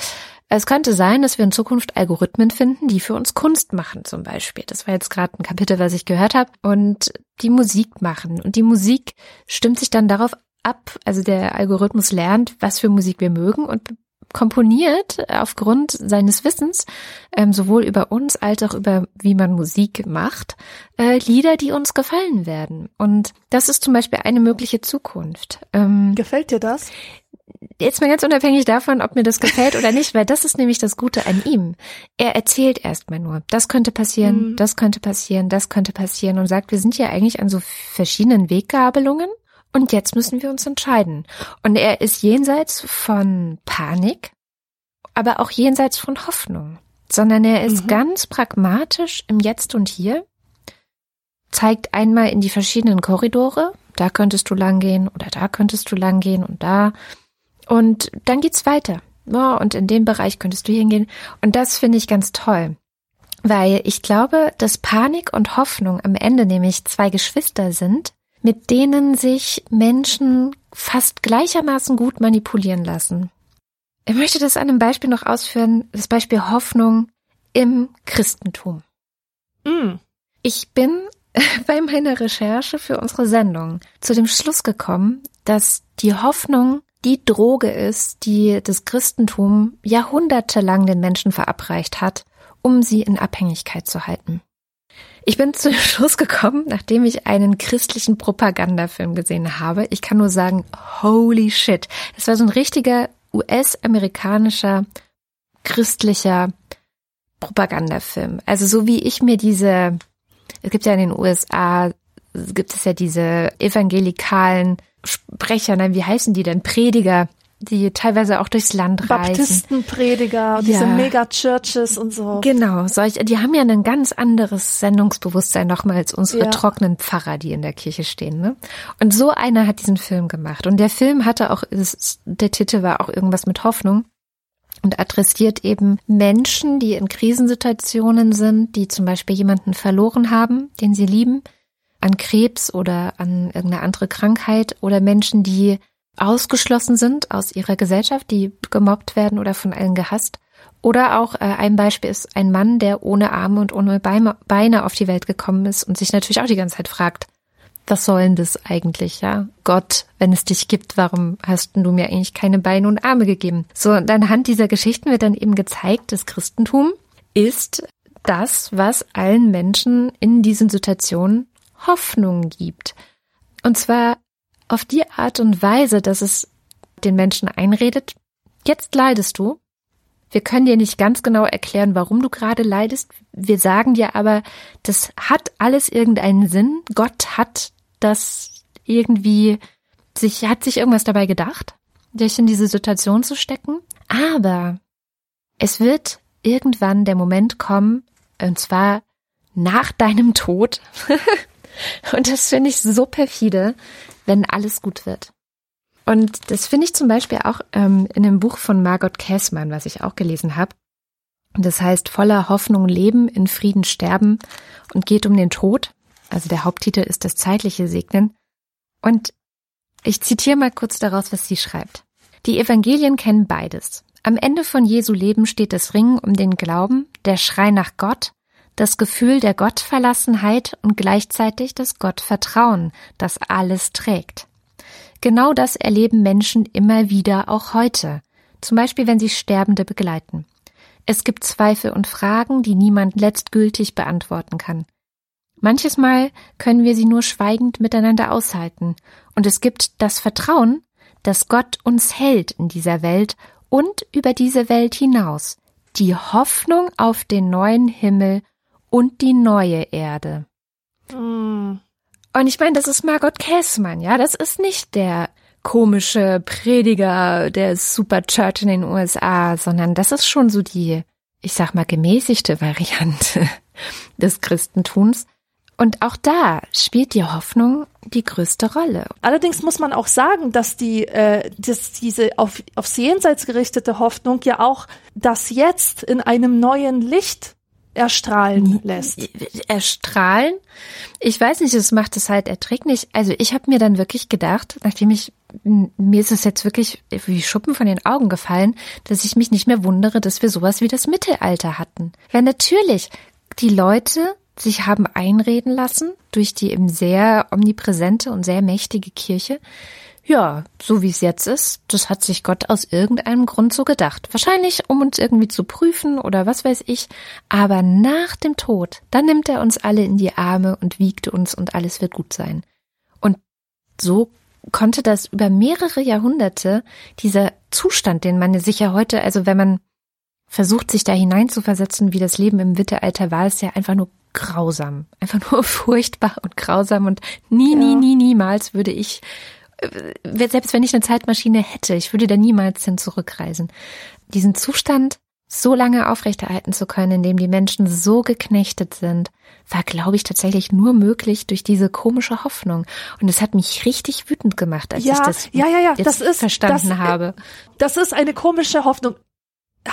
es könnte sein, dass wir in Zukunft Algorithmen finden, die für uns Kunst machen zum Beispiel. Das war jetzt gerade ein Kapitel, was ich gehört habe. Und die Musik machen. Und die Musik stimmt sich dann darauf ab, also der Algorithmus lernt, was für Musik wir mögen und komponiert aufgrund seines Wissens ähm, sowohl über uns als auch über wie man Musik macht äh, Lieder, die uns gefallen werden. Und das ist zum Beispiel eine mögliche Zukunft. Ähm, Gefällt dir das? Jetzt mal ganz unabhängig davon, ob mir das gefällt oder nicht, weil das ist nämlich das Gute an ihm. Er erzählt erstmal nur, das könnte passieren, mhm. das könnte passieren, das könnte passieren und sagt, wir sind ja eigentlich an so verschiedenen Weggabelungen und jetzt müssen wir uns entscheiden. Und er ist jenseits von Panik, aber auch jenseits von Hoffnung, sondern er ist mhm. ganz pragmatisch im Jetzt und Hier, zeigt einmal in die verschiedenen Korridore, da könntest du langgehen oder da könntest du langgehen und da und dann geht's weiter. Oh, und in dem Bereich könntest du hingehen. Und das finde ich ganz toll. Weil ich glaube, dass Panik und Hoffnung am Ende nämlich zwei Geschwister sind, mit denen sich Menschen fast gleichermaßen gut manipulieren lassen. Ich möchte das an einem Beispiel noch ausführen, das Beispiel Hoffnung im Christentum. Mm. Ich bin bei meiner Recherche für unsere Sendung zu dem Schluss gekommen, dass die Hoffnung die Droge ist, die das Christentum jahrhundertelang den Menschen verabreicht hat, um sie in Abhängigkeit zu halten. Ich bin zu dem Schluss gekommen, nachdem ich einen christlichen Propagandafilm gesehen habe. Ich kann nur sagen, holy shit. Es war so ein richtiger US-amerikanischer christlicher Propagandafilm. Also so wie ich mir diese, es gibt ja in den USA, gibt es ja diese evangelikalen Sprecher, nein, wie heißen die denn? Prediger, die teilweise auch durchs Land reisen. Baptistenprediger, ja. diese Mega-Churches und so. Genau, solche, die haben ja ein ganz anderes Sendungsbewusstsein nochmal als unsere ja. trockenen Pfarrer, die in der Kirche stehen. Ne? Und so einer hat diesen Film gemacht. Und der Film hatte auch, der Titel war auch irgendwas mit Hoffnung und adressiert eben Menschen, die in Krisensituationen sind, die zum Beispiel jemanden verloren haben, den sie lieben, an Krebs oder an irgendeine andere Krankheit oder Menschen, die ausgeschlossen sind aus ihrer Gesellschaft, die gemobbt werden oder von allen gehasst. Oder auch äh, ein Beispiel ist ein Mann, der ohne Arme und ohne Beine auf die Welt gekommen ist und sich natürlich auch die ganze Zeit fragt, was soll denn das eigentlich, ja? Gott, wenn es dich gibt, warum hast du mir eigentlich keine Beine und Arme gegeben? So, und anhand dieser Geschichten wird dann eben gezeigt, das Christentum ist das, was allen Menschen in diesen Situationen Hoffnung gibt. Und zwar auf die Art und Weise, dass es den Menschen einredet, jetzt leidest du. Wir können dir nicht ganz genau erklären, warum du gerade leidest. Wir sagen dir aber, das hat alles irgendeinen Sinn. Gott hat das irgendwie sich, hat sich irgendwas dabei gedacht, dich in diese Situation zu stecken. Aber es wird irgendwann der Moment kommen, und zwar nach deinem Tod. und das finde ich so perfide, wenn alles gut wird. Und das finde ich zum Beispiel auch ähm, in einem Buch von Margot Käßmann, was ich auch gelesen habe. Das heißt voller Hoffnung leben, in Frieden sterben und geht um den Tod. Also der Haupttitel ist das zeitliche Segnen. Und ich zitiere mal kurz daraus, was sie schreibt. Die Evangelien kennen beides. Am Ende von Jesu Leben steht das Ringen um den Glauben, der Schrei nach Gott, das Gefühl der Gottverlassenheit und gleichzeitig das Gottvertrauen, das alles trägt. Genau das erleben Menschen immer wieder auch heute, zum Beispiel wenn sie Sterbende begleiten. Es gibt Zweifel und Fragen, die niemand letztgültig beantworten kann. Manches Mal können wir sie nur schweigend miteinander aushalten, und es gibt das Vertrauen, dass Gott uns hält in dieser Welt und über diese Welt hinaus, die Hoffnung auf den neuen Himmel und die neue Erde. Mm. Und ich meine, das ist Margot Käßmann, ja, das ist nicht der komische Prediger der Super Church in den USA, sondern das ist schon so die, ich sag mal, gemäßigte Variante des Christentums. Und auch da spielt die Hoffnung die größte Rolle. Allerdings muss man auch sagen, dass die, äh, dass diese auf, aufs Jenseits gerichtete Hoffnung ja auch das Jetzt in einem neuen Licht erstrahlen lässt. Erstrahlen? Ich weiß nicht, es macht es halt erträglich. Also ich habe mir dann wirklich gedacht, nachdem ich, mir ist es jetzt wirklich wie Schuppen von den Augen gefallen, dass ich mich nicht mehr wundere, dass wir sowas wie das Mittelalter hatten. Weil natürlich die Leute sich haben einreden lassen durch die eben sehr omnipräsente und sehr mächtige Kirche. Ja, so wie es jetzt ist, das hat sich Gott aus irgendeinem Grund so gedacht. Wahrscheinlich, um uns irgendwie zu prüfen oder was weiß ich. Aber nach dem Tod, dann nimmt er uns alle in die Arme und wiegt uns und alles wird gut sein. Und so konnte das über mehrere Jahrhunderte, dieser Zustand, den man sich ja heute, also wenn man versucht, sich da hineinzuversetzen, wie das Leben im Mittelalter war, ist ja einfach nur grausam. Einfach nur furchtbar und grausam und nie, ja. nie, nie, niemals würde ich, selbst wenn ich eine Zeitmaschine hätte, ich würde da niemals hin zurückreisen. Diesen Zustand so lange aufrechterhalten zu können, in dem die Menschen so geknechtet sind, war, glaube ich, tatsächlich nur möglich durch diese komische Hoffnung. Und es hat mich richtig wütend gemacht, als ja, ich das, ja, ja, ja, das ist, verstanden das, habe. Das ist eine komische Hoffnung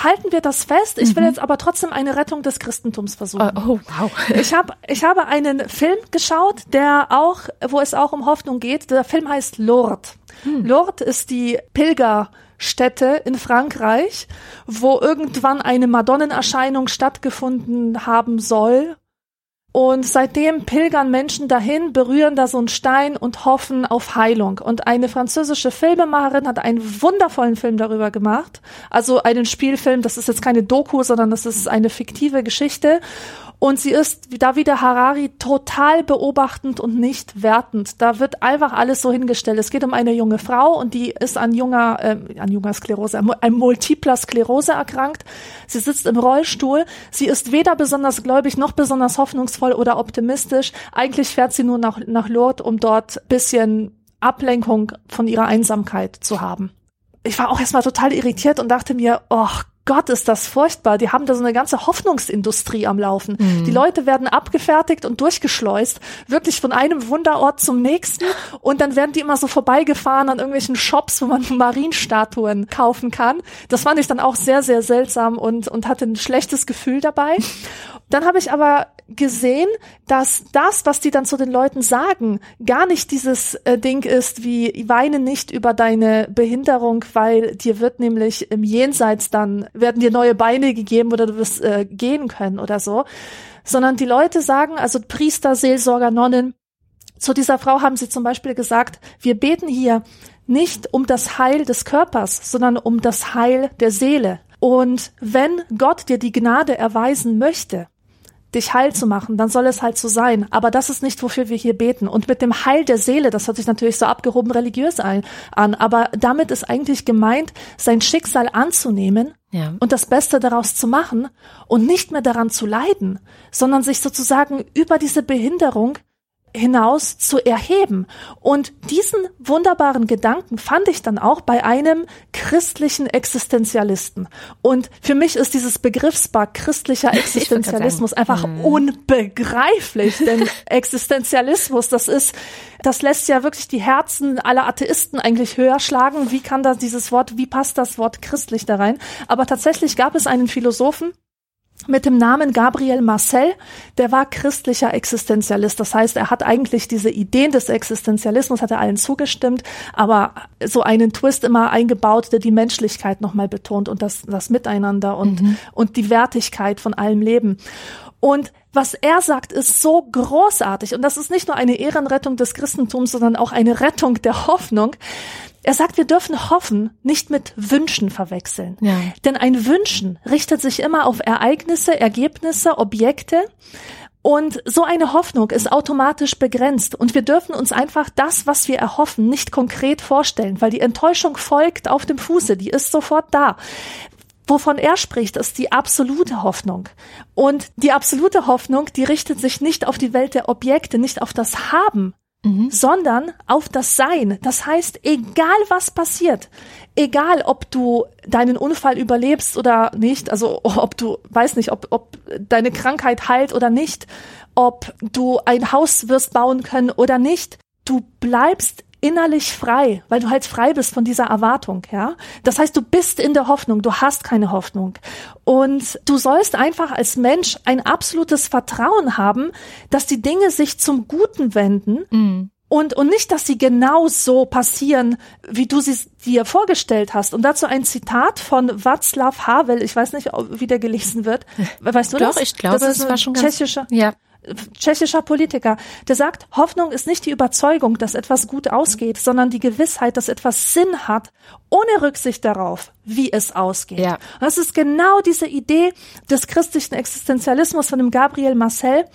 halten wir das fest. Ich will mhm. jetzt aber trotzdem eine Rettung des Christentums versuchen. Oh, oh wow. Ich habe ich habe einen Film geschaut, der auch, wo es auch um Hoffnung geht. Der Film heißt Lourdes. Hm. Lourdes ist die Pilgerstätte in Frankreich, wo irgendwann eine Madonnenerscheinung stattgefunden haben soll und seitdem pilgern Menschen dahin, berühren da so einen Stein und hoffen auf Heilung. Und eine französische Filmemacherin hat einen wundervollen Film darüber gemacht. Also einen Spielfilm, das ist jetzt keine Doku, sondern das ist eine fiktive Geschichte. Und sie ist da wieder Harari total beobachtend und nicht wertend. Da wird einfach alles so hingestellt. Es geht um eine junge Frau und die ist an junger, äh, an junger Sklerose, an multipler Sklerose erkrankt. Sie sitzt im Rollstuhl. Sie ist weder besonders gläubig noch besonders hoffnungsvoll oder optimistisch. Eigentlich fährt sie nur nach, nach Lourdes, um dort bisschen Ablenkung von ihrer Einsamkeit zu haben. Ich war auch erstmal total irritiert und dachte mir, oh Gott, ist das furchtbar. Die haben da so eine ganze Hoffnungsindustrie am Laufen. Mhm. Die Leute werden abgefertigt und durchgeschleust, wirklich von einem Wunderort zum nächsten. Und dann werden die immer so vorbeigefahren an irgendwelchen Shops, wo man Marienstatuen kaufen kann. Das fand ich dann auch sehr, sehr seltsam und, und hatte ein schlechtes Gefühl dabei. Dann habe ich aber gesehen, dass das, was die dann zu den Leuten sagen, gar nicht dieses äh, Ding ist wie weine nicht über deine Behinderung, weil dir wird nämlich im Jenseits dann werden dir neue Beine gegeben oder du wirst äh, gehen können oder so, sondern die Leute sagen, also Priester, Seelsorger, Nonnen, zu dieser Frau haben sie zum Beispiel gesagt, wir beten hier nicht um das Heil des Körpers, sondern um das Heil der Seele. Und wenn Gott dir die Gnade erweisen möchte, dich heil zu machen, dann soll es halt so sein. Aber das ist nicht, wofür wir hier beten. Und mit dem Heil der Seele, das hört sich natürlich so abgehoben religiös ein, an, aber damit ist eigentlich gemeint, sein Schicksal anzunehmen ja. und das Beste daraus zu machen und nicht mehr daran zu leiden, sondern sich sozusagen über diese Behinderung hinaus zu erheben. Und diesen wunderbaren Gedanken fand ich dann auch bei einem christlichen Existenzialisten. Und für mich ist dieses Begriffspaar christlicher Existenzialismus einfach hm. unbegreiflich, denn Existenzialismus, das ist, das lässt ja wirklich die Herzen aller Atheisten eigentlich höher schlagen. Wie kann da dieses Wort, wie passt das Wort christlich da rein? Aber tatsächlich gab es einen Philosophen, mit dem Namen Gabriel Marcel, der war christlicher Existenzialist. Das heißt, er hat eigentlich diese Ideen des Existenzialismus, hat er allen zugestimmt, aber so einen Twist immer eingebaut, der die Menschlichkeit nochmal betont und das, das Miteinander und, mhm. und die Wertigkeit von allem Leben. Und was er sagt, ist so großartig. Und das ist nicht nur eine Ehrenrettung des Christentums, sondern auch eine Rettung der Hoffnung. Er sagt, wir dürfen Hoffen nicht mit Wünschen verwechseln. Ja. Denn ein Wünschen richtet sich immer auf Ereignisse, Ergebnisse, Objekte. Und so eine Hoffnung ist automatisch begrenzt. Und wir dürfen uns einfach das, was wir erhoffen, nicht konkret vorstellen, weil die Enttäuschung folgt auf dem Fuße, die ist sofort da. Wovon er spricht, ist die absolute Hoffnung. Und die absolute Hoffnung, die richtet sich nicht auf die Welt der Objekte, nicht auf das Haben, mhm. sondern auf das Sein. Das heißt, egal was passiert, egal ob du deinen Unfall überlebst oder nicht, also ob du, weiß nicht, ob, ob deine Krankheit heilt oder nicht, ob du ein Haus wirst bauen können oder nicht, du bleibst innerlich frei, weil du halt frei bist von dieser Erwartung, ja. Das heißt, du bist in der Hoffnung, du hast keine Hoffnung. Und du sollst einfach als Mensch ein absolutes Vertrauen haben, dass die Dinge sich zum Guten wenden. Mhm. Und, und nicht, dass sie genau so passieren, wie du sie dir vorgestellt hast. Und dazu ein Zitat von Václav Havel. Ich weiß nicht, wie der gelesen wird. Weißt du Doch, das? ich glaube, das, das war schon ganz, tschechischer. Ja tschechischer Politiker, der sagt, Hoffnung ist nicht die Überzeugung, dass etwas gut ausgeht, sondern die Gewissheit, dass etwas Sinn hat, ohne Rücksicht darauf, wie es ausgeht. Ja. Und das ist genau diese Idee des christlichen Existenzialismus von dem Gabriel Marcel.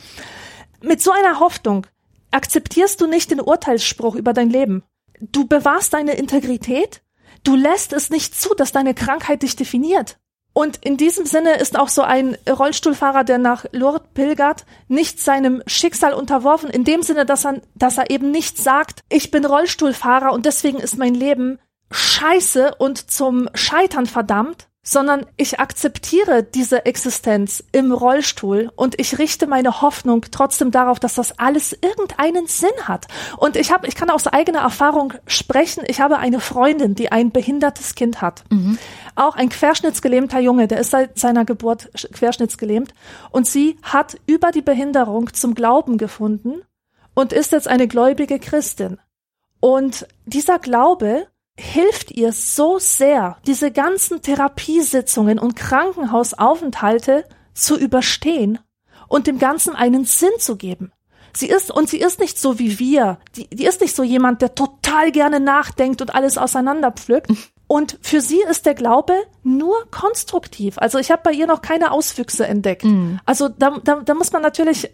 Mit so einer Hoffnung akzeptierst du nicht den Urteilsspruch über dein Leben. Du bewahrst deine Integrität, du lässt es nicht zu, dass deine Krankheit dich definiert. Und in diesem Sinne ist auch so ein Rollstuhlfahrer, der nach Lourdes pilgert, nicht seinem Schicksal unterworfen, in dem Sinne, dass er, dass er eben nicht sagt, ich bin Rollstuhlfahrer und deswegen ist mein Leben scheiße und zum Scheitern verdammt, sondern ich akzeptiere diese Existenz im Rollstuhl und ich richte meine Hoffnung trotzdem darauf, dass das alles irgendeinen Sinn hat. Und ich habe, ich kann aus eigener Erfahrung sprechen. Ich habe eine Freundin, die ein behindertes Kind hat. Mhm. Auch ein querschnittsgelähmter Junge, der ist seit seiner Geburt querschnittsgelähmt. Und sie hat über die Behinderung zum Glauben gefunden und ist jetzt eine gläubige Christin. Und dieser Glaube hilft ihr so sehr, diese ganzen Therapiesitzungen und Krankenhausaufenthalte zu überstehen und dem Ganzen einen Sinn zu geben. Sie ist, und sie ist nicht so wie wir. Die, die ist nicht so jemand, der total gerne nachdenkt und alles auseinanderpflückt. Und für sie ist der Glaube nur konstruktiv. Also ich habe bei ihr noch keine Auswüchse entdeckt. Mm. Also da, da, da muss man natürlich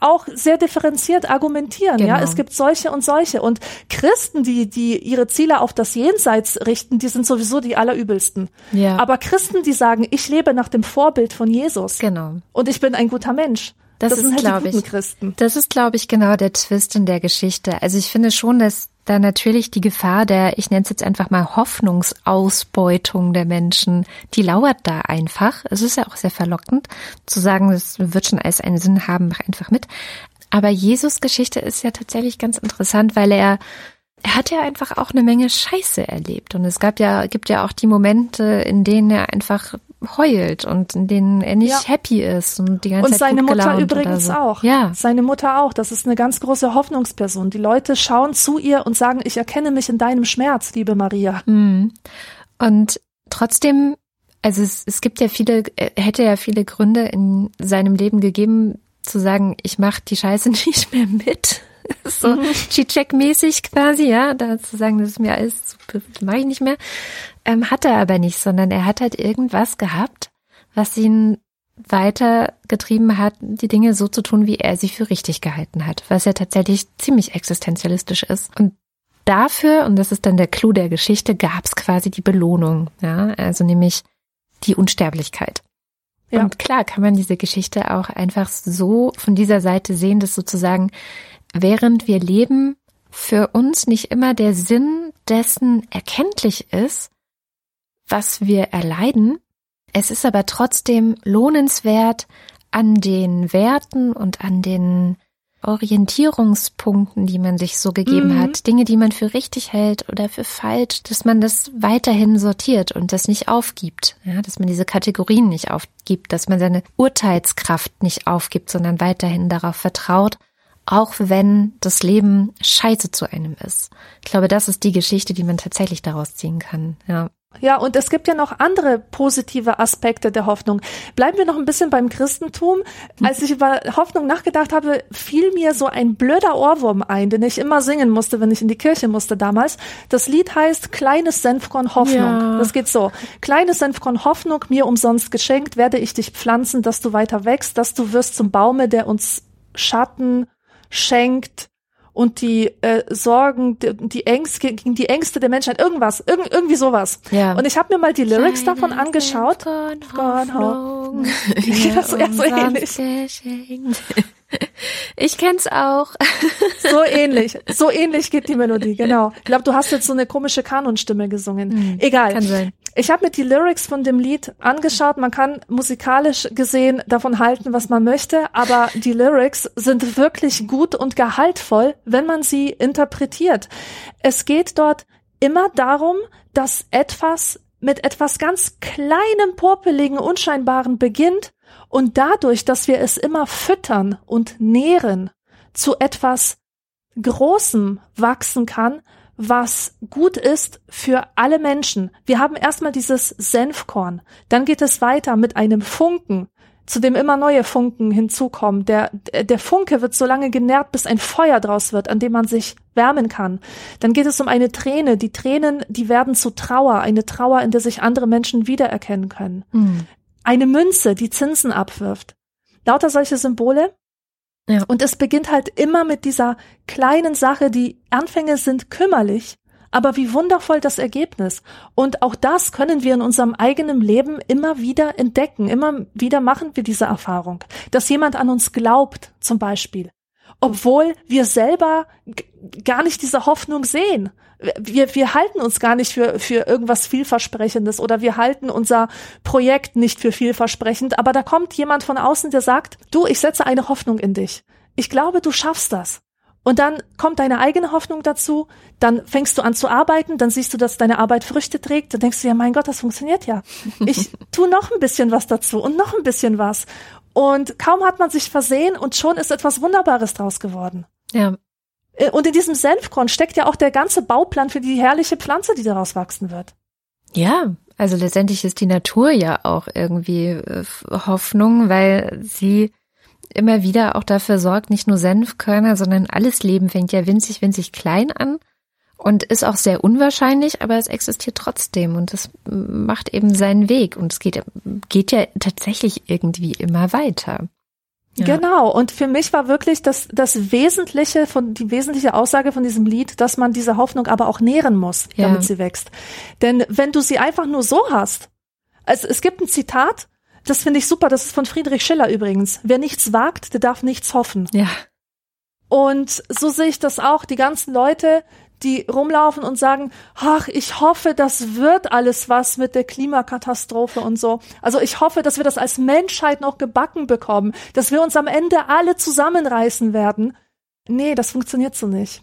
auch sehr differenziert argumentieren. Genau. Ja, es gibt solche und solche. Und Christen, die, die ihre Ziele auf das Jenseits richten, die sind sowieso die allerübelsten. Ja. Aber Christen, die sagen, ich lebe nach dem Vorbild von Jesus. Genau. Und ich bin ein guter Mensch. Das, das ist, halt glaube ich, Christen. das ist, glaube ich, genau der Twist in der Geschichte. Also ich finde schon, dass da natürlich die Gefahr der, ich nenne es jetzt einfach mal Hoffnungsausbeutung der Menschen, die lauert da einfach. Es ist ja auch sehr verlockend zu sagen, es wird schon alles einen Sinn haben, mach einfach mit. Aber Jesus Geschichte ist ja tatsächlich ganz interessant, weil er er hat ja einfach auch eine Menge Scheiße erlebt und es gab ja gibt ja auch die Momente, in denen er einfach heult und in denen er nicht ja. happy ist und die ganze und Zeit seine gut Mutter übrigens so. auch. Ja. Seine Mutter auch. Das ist eine ganz große Hoffnungsperson. Die Leute schauen zu ihr und sagen, ich erkenne mich in deinem Schmerz, liebe Maria. Mhm. Und trotzdem, also es, es gibt ja viele, hätte ja viele Gründe in seinem Leben gegeben, zu sagen, ich mache die Scheiße nicht mehr mit. so mhm. Check-mäßig quasi, ja, da zu sagen, das ist mir alles, mache ich nicht mehr. Ähm, hat er aber nicht, sondern er hat halt irgendwas gehabt, was ihn weitergetrieben hat, die Dinge so zu tun, wie er sie für richtig gehalten hat, was ja tatsächlich ziemlich existenzialistisch ist. Und dafür, und das ist dann der Clou der Geschichte, gab es quasi die Belohnung, ja, also nämlich die Unsterblichkeit. Ja. Und klar kann man diese Geschichte auch einfach so von dieser Seite sehen, dass sozusagen während wir leben, für uns nicht immer der Sinn dessen erkenntlich ist, was wir erleiden. Es ist aber trotzdem lohnenswert, an den Werten und an den Orientierungspunkten, die man sich so gegeben mhm. hat, Dinge, die man für richtig hält oder für falsch, dass man das weiterhin sortiert und das nicht aufgibt, ja, dass man diese Kategorien nicht aufgibt, dass man seine Urteilskraft nicht aufgibt, sondern weiterhin darauf vertraut, auch wenn das Leben scheiße zu einem ist. Ich glaube, das ist die Geschichte, die man tatsächlich daraus ziehen kann. Ja. Ja, und es gibt ja noch andere positive Aspekte der Hoffnung. Bleiben wir noch ein bisschen beim Christentum. Als ich über Hoffnung nachgedacht habe, fiel mir so ein blöder Ohrwurm ein, den ich immer singen musste, wenn ich in die Kirche musste damals. Das Lied heißt Kleines Senfkorn Hoffnung. Ja. Das geht so. Kleines Senfkorn Hoffnung, mir umsonst geschenkt, werde ich dich pflanzen, dass du weiter wächst, dass du wirst zum Baume, der uns Schatten schenkt und die äh, Sorgen, die, die Ängste gegen die Ängste der Menschheit, irgendwas, irg irgendwie sowas. Ja. Und ich habe mir mal die Lyrics Kleine davon angeschaut. Hoffnung, ja, das ist so ähnlich. Ich kenn's auch. So ähnlich, so ähnlich geht die Melodie, genau. Ich glaube, du hast jetzt so eine komische Kanonstimme gesungen. Mhm, Egal. Kann sein. Ich habe mir die Lyrics von dem Lied angeschaut. Man kann musikalisch gesehen davon halten, was man möchte, aber die Lyrics sind wirklich gut und gehaltvoll, wenn man sie interpretiert. Es geht dort immer darum, dass etwas mit etwas ganz kleinem, popeligen, unscheinbaren beginnt und dadurch, dass wir es immer füttern und nähren, zu etwas Großem wachsen kann, was gut ist für alle Menschen. Wir haben erstmal dieses Senfkorn, dann geht es weiter mit einem Funken, zu dem immer neue Funken hinzukommen. Der, der Funke wird so lange genährt, bis ein Feuer draus wird, an dem man sich wärmen kann. Dann geht es um eine Träne. Die Tränen, die werden zu Trauer, eine Trauer, in der sich andere Menschen wiedererkennen können. Mhm. Eine Münze, die Zinsen abwirft. Lauter solche Symbole, ja. Und es beginnt halt immer mit dieser kleinen Sache, die Anfänge sind kümmerlich, aber wie wundervoll das Ergebnis. Und auch das können wir in unserem eigenen Leben immer wieder entdecken. Immer wieder machen wir diese Erfahrung, dass jemand an uns glaubt, zum Beispiel, obwohl wir selber gar nicht diese Hoffnung sehen wir, wir halten uns gar nicht für, für irgendwas vielversprechendes oder wir halten unser Projekt nicht für vielversprechend, aber da kommt jemand von außen, der sagt, du, ich setze eine Hoffnung in dich. Ich glaube, du schaffst das. Und dann kommt deine eigene Hoffnung dazu, dann fängst du an zu arbeiten, dann siehst du, dass deine Arbeit Früchte trägt, dann denkst du ja, mein Gott, das funktioniert ja. Ich tu noch ein bisschen was dazu und noch ein bisschen was. Und kaum hat man sich versehen und schon ist etwas Wunderbares draus geworden. Ja. Äh, und in diesem Senfkorn steckt ja auch der ganze Bauplan für die herrliche Pflanze, die daraus wachsen wird. Ja, also letztendlich ist die Natur ja auch irgendwie äh, Hoffnung, weil sie immer wieder auch dafür sorgt, nicht nur Senfkörner, sondern alles Leben fängt ja winzig, winzig klein an und ist auch sehr unwahrscheinlich, aber es existiert trotzdem und es macht eben seinen Weg und es geht, geht ja tatsächlich irgendwie immer weiter. Ja. Genau. Und für mich war wirklich das, das Wesentliche von, die wesentliche Aussage von diesem Lied, dass man diese Hoffnung aber auch nähren muss, ja. damit sie wächst. Denn wenn du sie einfach nur so hast, also es gibt ein Zitat, das finde ich super, das ist von Friedrich Schiller übrigens. Wer nichts wagt, der darf nichts hoffen. Ja. Und so sehe ich das auch. Die ganzen Leute, die rumlaufen und sagen, ach, ich hoffe, das wird alles was mit der Klimakatastrophe und so. Also ich hoffe, dass wir das als Menschheit noch gebacken bekommen, dass wir uns am Ende alle zusammenreißen werden. Nee, das funktioniert so nicht.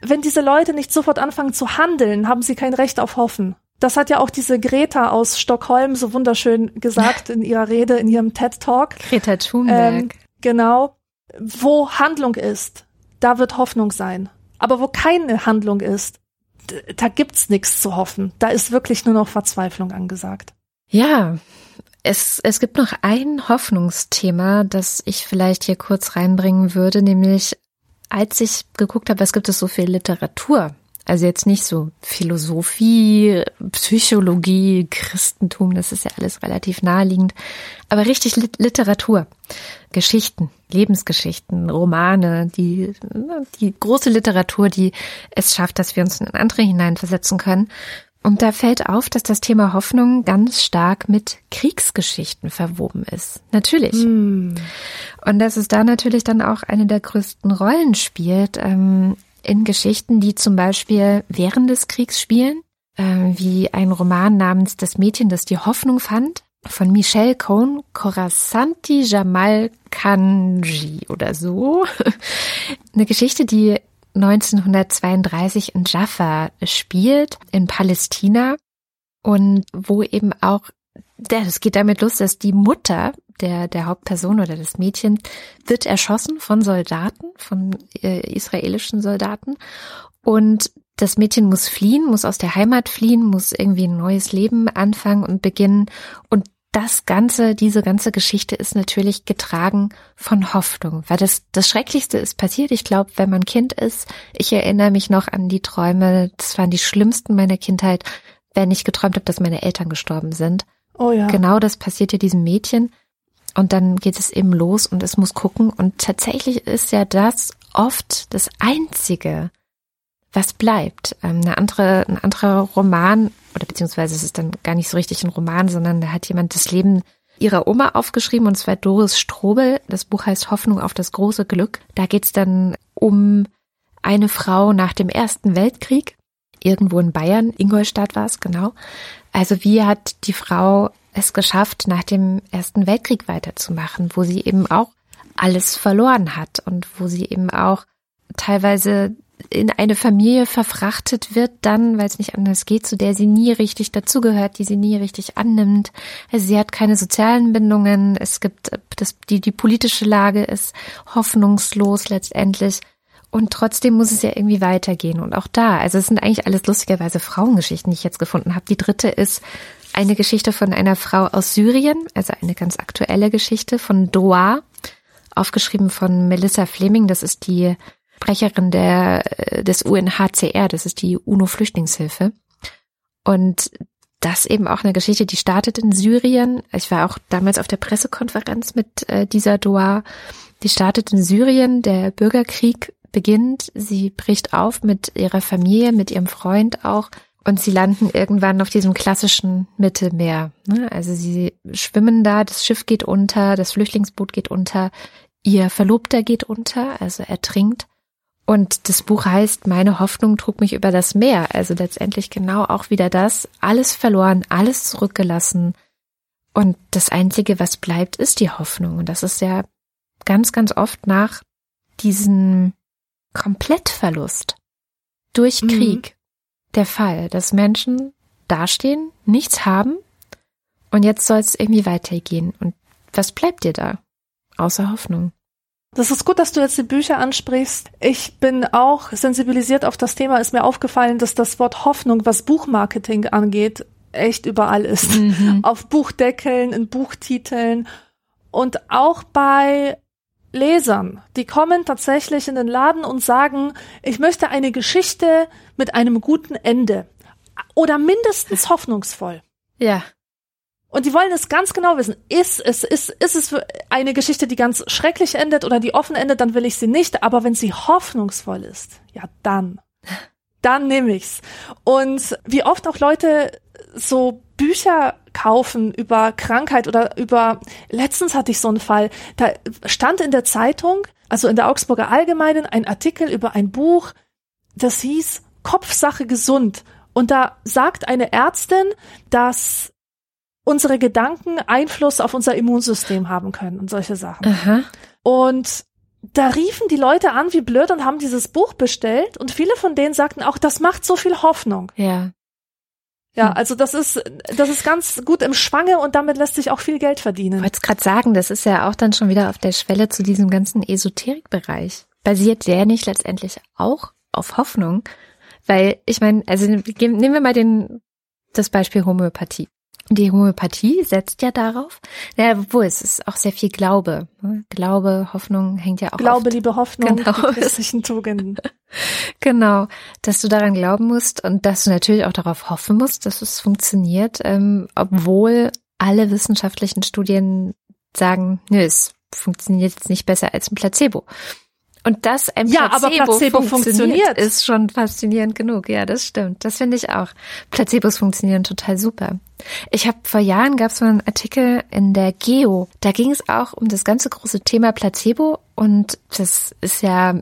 Wenn diese Leute nicht sofort anfangen zu handeln, haben sie kein Recht auf Hoffen. Das hat ja auch diese Greta aus Stockholm so wunderschön gesagt in ihrer Rede, in ihrem TED Talk. Greta Thunberg. Ähm, genau. Wo Handlung ist, da wird Hoffnung sein. Aber wo keine Handlung ist, da gibt's nichts zu hoffen. Da ist wirklich nur noch Verzweiflung angesagt. Ja, es, es gibt noch ein Hoffnungsthema, das ich vielleicht hier kurz reinbringen würde, nämlich als ich geguckt habe, was gibt es so viel Literatur also jetzt nicht so Philosophie, Psychologie, Christentum, das ist ja alles relativ naheliegend, aber richtig Literatur, Geschichten, Lebensgeschichten, Romane, die, die große Literatur, die es schafft, dass wir uns in andere hineinversetzen können. Und da fällt auf, dass das Thema Hoffnung ganz stark mit Kriegsgeschichten verwoben ist. Natürlich. Mm. Und dass es da natürlich dann auch eine der größten Rollen spielt. Ähm, in Geschichten, die zum Beispiel während des Kriegs spielen, äh, wie ein Roman namens Das Mädchen, das die Hoffnung fand, von Michelle Cohn, Corasanti Jamal Kanji oder so. Eine Geschichte, die 1932 in Jaffa spielt, in Palästina und wo eben auch, das geht damit los, dass die Mutter der, der Hauptperson oder des Mädchens wird erschossen von Soldaten, von äh, israelischen Soldaten. Und das Mädchen muss fliehen, muss aus der Heimat fliehen, muss irgendwie ein neues Leben anfangen und beginnen. Und das ganze, diese ganze Geschichte ist natürlich getragen von Hoffnung, weil das, das Schrecklichste ist passiert. Ich glaube, wenn man Kind ist, ich erinnere mich noch an die Träume, das waren die schlimmsten meiner Kindheit, wenn ich geträumt habe, dass meine Eltern gestorben sind. Oh ja. Genau das passiert ja diesem Mädchen. Und dann geht es eben los und es muss gucken. Und tatsächlich ist ja das oft das Einzige, was bleibt. Ähm, eine andere, ein anderer Roman, oder beziehungsweise es ist dann gar nicht so richtig ein Roman, sondern da hat jemand das Leben ihrer Oma aufgeschrieben, und zwar Doris Strobel. Das Buch heißt Hoffnung auf das große Glück. Da geht es dann um eine Frau nach dem Ersten Weltkrieg, irgendwo in Bayern, Ingolstadt war es, genau. Also wie hat die Frau es geschafft, nach dem Ersten Weltkrieg weiterzumachen, wo sie eben auch alles verloren hat und wo sie eben auch teilweise in eine Familie verfrachtet wird, dann, weil es nicht anders geht, zu der sie nie richtig dazugehört, die sie nie richtig annimmt. Also sie hat keine sozialen Bindungen. Es gibt das, die, die politische Lage ist hoffnungslos letztendlich. Und trotzdem muss es ja irgendwie weitergehen. Und auch da, also es sind eigentlich alles lustigerweise Frauengeschichten, die ich jetzt gefunden habe. Die dritte ist eine Geschichte von einer Frau aus Syrien, also eine ganz aktuelle Geschichte von Doa, aufgeschrieben von Melissa Fleming. Das ist die Sprecherin der, äh, des UNHCR, das ist die UNO-Flüchtlingshilfe. Und das eben auch eine Geschichte, die startet in Syrien. Ich war auch damals auf der Pressekonferenz mit äh, dieser Doa. Die startet in Syrien, der Bürgerkrieg beginnt, sie bricht auf mit ihrer Familie, mit ihrem Freund auch und sie landen irgendwann auf diesem klassischen Mittelmeer. Ne? Also sie schwimmen da, das Schiff geht unter, das Flüchtlingsboot geht unter, ihr Verlobter geht unter, also er trinkt. Und das Buch heißt Meine Hoffnung trug mich über das Meer. Also letztendlich genau auch wieder das. Alles verloren, alles zurückgelassen. Und das Einzige, was bleibt, ist die Hoffnung. Und das ist ja ganz, ganz oft nach diesem Komplettverlust durch mhm. Krieg, der Fall, dass Menschen dastehen, nichts haben und jetzt soll es irgendwie weitergehen. Und was bleibt dir da? Außer Hoffnung. Das ist gut, dass du jetzt die Bücher ansprichst. Ich bin auch sensibilisiert auf das Thema. Ist mir aufgefallen, dass das Wort Hoffnung, was Buchmarketing angeht, echt überall ist. Mhm. Auf Buchdeckeln, in Buchtiteln und auch bei Lesern, die kommen tatsächlich in den Laden und sagen, ich möchte eine Geschichte mit einem guten Ende oder mindestens hoffnungsvoll. Ja. Und die wollen es ganz genau wissen. Ist es, ist, ist es eine Geschichte, die ganz schrecklich endet oder die offen endet, dann will ich sie nicht. Aber wenn sie hoffnungsvoll ist, ja dann. Dann nehme ich's. Und wie oft auch Leute so Bücher kaufen über Krankheit oder über, letztens hatte ich so einen Fall, da stand in der Zeitung, also in der Augsburger Allgemeinen, ein Artikel über ein Buch, das hieß Kopfsache gesund. Und da sagt eine Ärztin, dass unsere Gedanken Einfluss auf unser Immunsystem haben können und solche Sachen. Aha. Und da riefen die Leute an wie blöd und haben dieses Buch bestellt und viele von denen sagten auch, das macht so viel Hoffnung. Ja. Ja, also das ist, das ist ganz gut im Schwange und damit lässt sich auch viel Geld verdienen. Ich wollte es gerade sagen, das ist ja auch dann schon wieder auf der Schwelle zu diesem ganzen Esoterikbereich. Basiert der nicht letztendlich auch auf Hoffnung? Weil ich meine, also nehmen wir mal den, das Beispiel Homöopathie. Die Homöopathie setzt ja darauf, ja, wo es ist auch sehr viel Glaube. Ne? Glaube, Hoffnung hängt ja auch. Glaube, oft, Liebe, Hoffnung, genau. die christlichen Tugenden. Genau, dass du daran glauben musst und dass du natürlich auch darauf hoffen musst, dass es funktioniert, ähm, obwohl alle wissenschaftlichen Studien sagen, nö, es funktioniert jetzt nicht besser als ein Placebo. Und dass ein Placebo, ja, aber Placebo funktioniert, funktioniert, ist schon faszinierend genug. Ja, das stimmt. Das finde ich auch. Placebos funktionieren total super. Ich habe vor Jahren gab es mal einen Artikel in der Geo. Da ging es auch um das ganze große Thema Placebo und das ist ja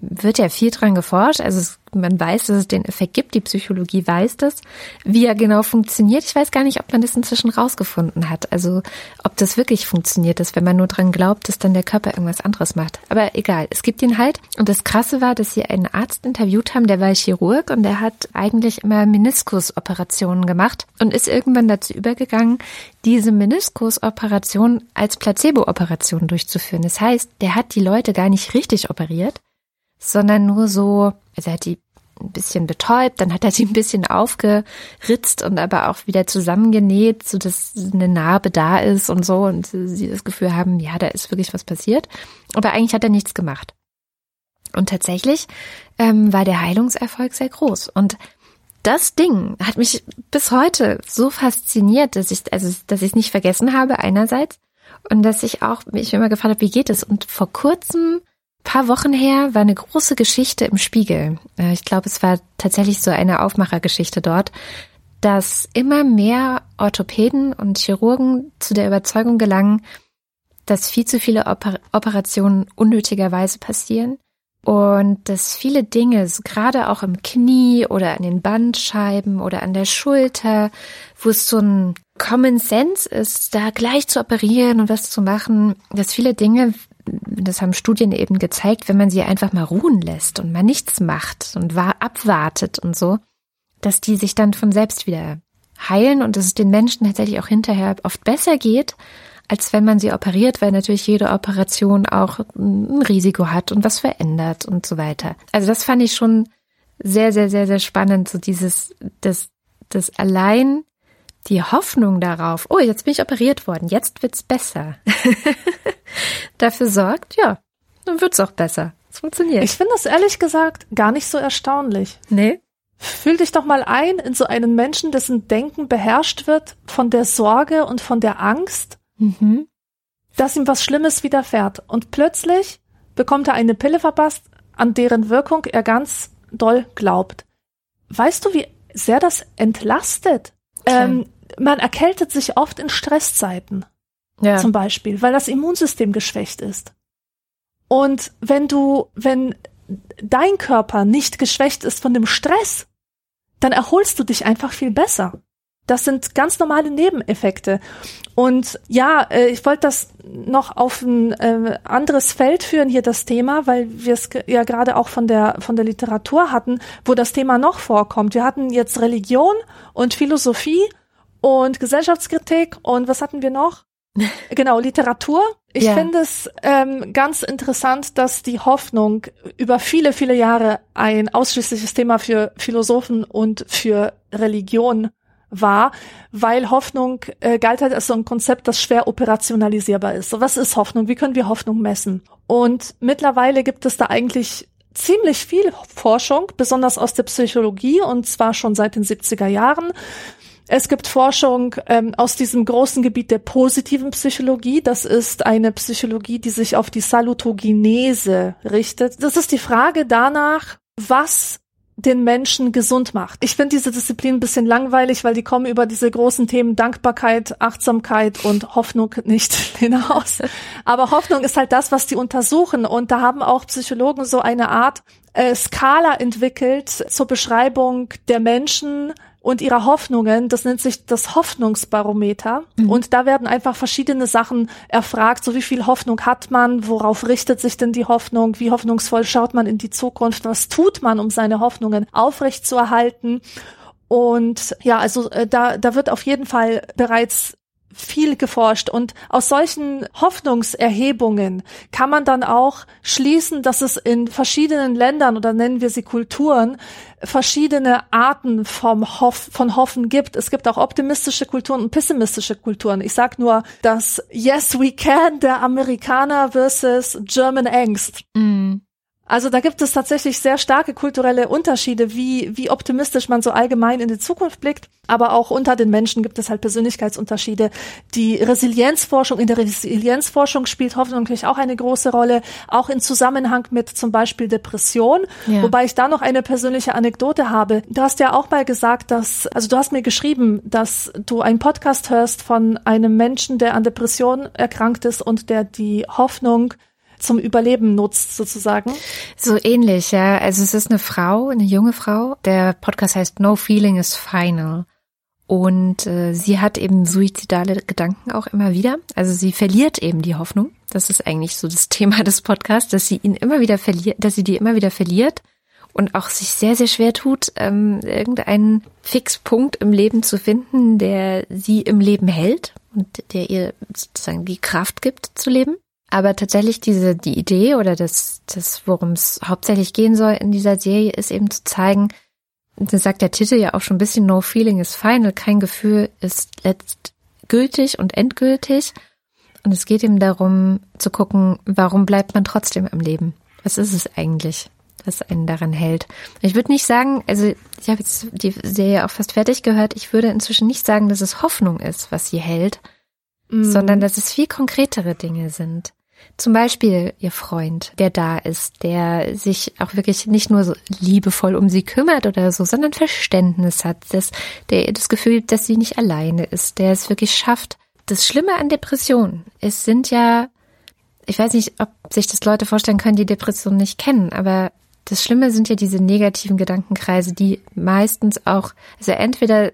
wird ja viel dran geforscht. Also es, man weiß, dass es den Effekt gibt. Die Psychologie weiß das. Wie er genau funktioniert, ich weiß gar nicht, ob man das inzwischen rausgefunden hat. Also ob das wirklich funktioniert ist, wenn man nur dran glaubt, dass dann der Körper irgendwas anderes macht. Aber egal, es gibt ihn halt. Und das Krasse war, dass sie einen Arzt interviewt haben, der war Chirurg und der hat eigentlich immer Meniskusoperationen gemacht und ist irgendwann dazu übergegangen, diese Meniskusoperation als Placebo-Operation durchzuführen. Das heißt, der hat die Leute gar nicht richtig operiert, sondern nur so, also er hat die ein bisschen betäubt, dann hat er sie ein bisschen aufgeritzt und aber auch wieder zusammengenäht, so dass eine Narbe da ist und so und sie das Gefühl haben, ja, da ist wirklich was passiert. Aber eigentlich hat er nichts gemacht. Und tatsächlich ähm, war der Heilungserfolg sehr groß. Und das Ding hat mich bis heute so fasziniert, dass ich, also, dass ich es nicht vergessen habe, einerseits, und dass ich auch mich immer gefragt habe, wie geht es? Und vor kurzem paar Wochen her war eine große Geschichte im Spiegel. Äh, ich glaube, es war tatsächlich so eine Aufmachergeschichte dort, dass immer mehr Orthopäden und Chirurgen zu der Überzeugung gelangen, dass viel zu viele Oper Operationen unnötigerweise passieren und dass viele Dinge, gerade auch im Knie oder an den Bandscheiben oder an der Schulter, wo es so ein Common Sense ist, da gleich zu operieren und was zu machen, dass viele Dinge das haben Studien eben gezeigt, wenn man sie einfach mal ruhen lässt und mal nichts macht und abwartet und so, dass die sich dann von selbst wieder heilen und dass es den Menschen tatsächlich auch hinterher oft besser geht, als wenn man sie operiert, weil natürlich jede Operation auch ein Risiko hat und was verändert und so weiter. Also das fand ich schon sehr, sehr, sehr, sehr spannend, so dieses, das, das allein die Hoffnung darauf, oh, jetzt bin ich operiert worden, jetzt wird's besser, dafür sorgt, ja, dann wird's auch besser. Es funktioniert. Ich finde das ehrlich gesagt gar nicht so erstaunlich. Nee. Fühl dich doch mal ein in so einen Menschen, dessen Denken beherrscht wird von der Sorge und von der Angst, mhm. dass ihm was Schlimmes widerfährt. Und plötzlich bekommt er eine Pille verpasst, an deren Wirkung er ganz doll glaubt. Weißt du, wie sehr das entlastet? Ähm, man erkältet sich oft in Stresszeiten. Ja. Zum Beispiel, weil das Immunsystem geschwächt ist. Und wenn du, wenn dein Körper nicht geschwächt ist von dem Stress, dann erholst du dich einfach viel besser. Das sind ganz normale Nebeneffekte. Und ja, äh, ich wollte das noch auf ein äh, anderes Feld führen hier das Thema, weil wir es ja gerade auch von der von der Literatur hatten, wo das Thema noch vorkommt. Wir hatten jetzt Religion und Philosophie und Gesellschaftskritik und was hatten wir noch? genau, Literatur. Ich ja. finde es ähm, ganz interessant, dass die Hoffnung über viele, viele Jahre ein ausschließliches Thema für Philosophen und für Religion war, weil Hoffnung äh, galt halt als so ein Konzept, das schwer operationalisierbar ist. So, was ist Hoffnung? Wie können wir Hoffnung messen? Und mittlerweile gibt es da eigentlich ziemlich viel Forschung, besonders aus der Psychologie und zwar schon seit den 70er Jahren. Es gibt Forschung ähm, aus diesem großen Gebiet der positiven Psychologie. Das ist eine Psychologie, die sich auf die Salutogenese richtet. Das ist die Frage danach, was den Menschen gesund macht. Ich finde diese Disziplin ein bisschen langweilig, weil die kommen über diese großen Themen Dankbarkeit, Achtsamkeit und Hoffnung nicht hinaus. Aber Hoffnung ist halt das, was die untersuchen. Und da haben auch Psychologen so eine Art äh, Skala entwickelt zur Beschreibung der Menschen, und ihrer Hoffnungen. Das nennt sich das Hoffnungsbarometer. Mhm. Und da werden einfach verschiedene Sachen erfragt. So wie viel Hoffnung hat man? Worauf richtet sich denn die Hoffnung? Wie hoffnungsvoll schaut man in die Zukunft? Was tut man, um seine Hoffnungen aufrechtzuerhalten? Und ja, also äh, da, da wird auf jeden Fall bereits viel geforscht und aus solchen Hoffnungserhebungen kann man dann auch schließen, dass es in verschiedenen Ländern oder nennen wir sie Kulturen verschiedene Arten vom Hoff, von Hoffen gibt. Es gibt auch optimistische Kulturen und pessimistische Kulturen. Ich sag nur das Yes We Can der Amerikaner versus German Angst. Mm. Also da gibt es tatsächlich sehr starke kulturelle Unterschiede, wie, wie optimistisch man so allgemein in die Zukunft blickt. Aber auch unter den Menschen gibt es halt Persönlichkeitsunterschiede. Die Resilienzforschung, in der Resilienzforschung spielt hoffentlich auch eine große Rolle, auch in Zusammenhang mit zum Beispiel Depression. Ja. Wobei ich da noch eine persönliche Anekdote habe. Du hast ja auch mal gesagt, dass, also du hast mir geschrieben, dass du einen Podcast hörst von einem Menschen, der an Depression erkrankt ist und der die Hoffnung zum Überleben nutzt, sozusagen. So ähnlich, ja. Also es ist eine Frau, eine junge Frau. Der Podcast heißt No Feeling is Final. Und äh, sie hat eben suizidale Gedanken auch immer wieder. Also sie verliert eben die Hoffnung. Das ist eigentlich so das Thema des Podcasts, dass sie ihn immer wieder verliert, dass sie die immer wieder verliert und auch sich sehr, sehr schwer tut, ähm, irgendeinen Fixpunkt im Leben zu finden, der sie im Leben hält und der ihr sozusagen die Kraft gibt zu leben. Aber tatsächlich diese, die Idee oder das, das worum es hauptsächlich gehen soll in dieser Serie, ist eben zu zeigen, das sagt der Titel ja auch schon ein bisschen, no feeling is final, kein Gefühl ist letztgültig und endgültig. Und es geht eben darum zu gucken, warum bleibt man trotzdem am Leben? Was ist es eigentlich, was einen daran hält? Ich würde nicht sagen, also ich habe jetzt die Serie auch fast fertig gehört, ich würde inzwischen nicht sagen, dass es Hoffnung ist, was sie hält, mm. sondern dass es viel konkretere Dinge sind. Zum Beispiel ihr Freund, der da ist, der sich auch wirklich nicht nur so liebevoll um sie kümmert oder so, sondern Verständnis hat, dass der das Gefühl, dass sie nicht alleine ist, der es wirklich schafft. Das Schlimme an Depressionen, es sind ja, ich weiß nicht, ob sich das Leute vorstellen können, die Depressionen nicht kennen, aber das Schlimme sind ja diese negativen Gedankenkreise, die meistens auch, also entweder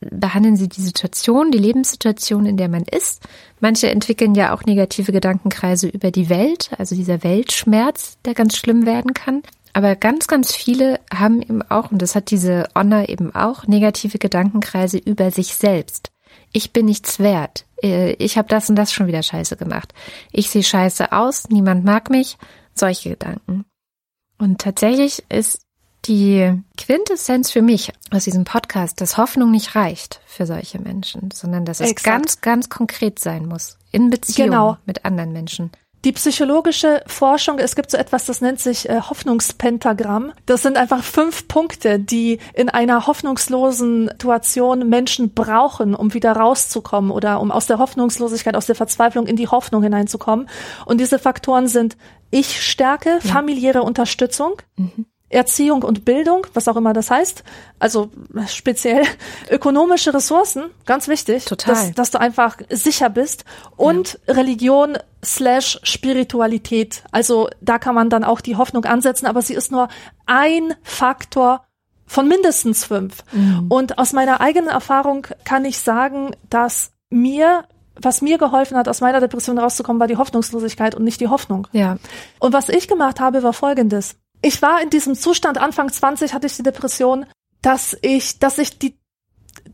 behandeln sie die Situation, die Lebenssituation, in der man ist. Manche entwickeln ja auch negative Gedankenkreise über die Welt, also dieser Weltschmerz, der ganz schlimm werden kann. Aber ganz, ganz viele haben eben auch, und das hat diese Honor eben auch, negative Gedankenkreise über sich selbst. Ich bin nichts wert. Äh, ich habe das und das schon wieder scheiße gemacht. Ich sehe scheiße aus, niemand mag mich. Solche Gedanken. Und tatsächlich ist die Quintessenz für mich aus diesem Podcast, dass Hoffnung nicht reicht für solche Menschen, sondern dass es Exakt. ganz, ganz konkret sein muss in Beziehung genau. mit anderen Menschen. Die psychologische Forschung, es gibt so etwas, das nennt sich äh, Hoffnungspentagramm. Das sind einfach fünf Punkte, die in einer hoffnungslosen Situation Menschen brauchen, um wieder rauszukommen oder um aus der Hoffnungslosigkeit, aus der Verzweiflung in die Hoffnung hineinzukommen. Und diese Faktoren sind Ich-Stärke, ja. familiäre Unterstützung, mhm. Erziehung und Bildung, was auch immer das heißt, also speziell ökonomische Ressourcen, ganz wichtig, Total. Dass, dass du einfach sicher bist und ja. Religion slash Spiritualität. Also da kann man dann auch die Hoffnung ansetzen, aber sie ist nur ein Faktor von mindestens fünf. Mhm. Und aus meiner eigenen Erfahrung kann ich sagen, dass mir was mir geholfen hat, aus meiner Depression rauszukommen, war die Hoffnungslosigkeit und nicht die Hoffnung. Ja. Und was ich gemacht habe, war folgendes ich war in diesem Zustand, Anfang 20 hatte ich die Depression, dass ich, dass ich die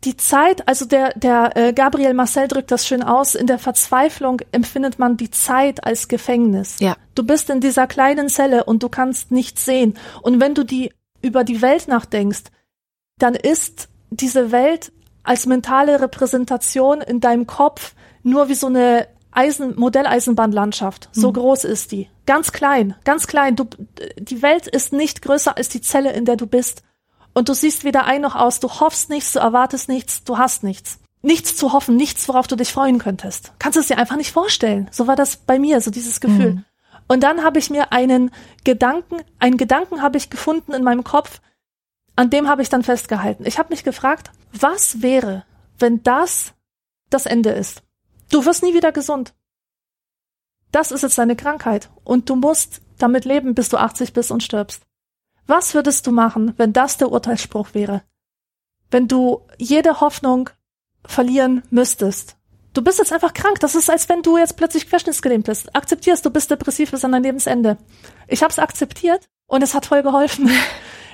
die Zeit, also der, der äh, Gabriel Marcel drückt das schön aus, in der Verzweiflung empfindet man die Zeit als Gefängnis. Ja. Du bist in dieser kleinen Zelle und du kannst nichts sehen. Und wenn du die über die Welt nachdenkst, dann ist diese Welt als mentale Repräsentation in deinem Kopf nur wie so eine Eisen, Modelleisenbahnlandschaft. So mhm. groß ist die. Ganz klein, ganz klein. Du, die Welt ist nicht größer als die Zelle, in der du bist. Und du siehst weder ein noch aus. Du hoffst nichts, du erwartest nichts, du hast nichts. Nichts zu hoffen, nichts, worauf du dich freuen könntest. Kannst es dir einfach nicht vorstellen. So war das bei mir, so dieses Gefühl. Mhm. Und dann habe ich mir einen Gedanken, einen Gedanken habe ich gefunden in meinem Kopf, an dem habe ich dann festgehalten. Ich habe mich gefragt, was wäre, wenn das das Ende ist? Du wirst nie wieder gesund. Das ist jetzt deine Krankheit und du musst damit leben, bis du 80 bist und stirbst. Was würdest du machen, wenn das der Urteilsspruch wäre? Wenn du jede Hoffnung verlieren müsstest. Du bist jetzt einfach krank. Das ist, als wenn du jetzt plötzlich querschnittsgelähmt bist. Akzeptierst, du bist depressiv bis an dein Lebensende. Ich habe es akzeptiert und es hat voll geholfen.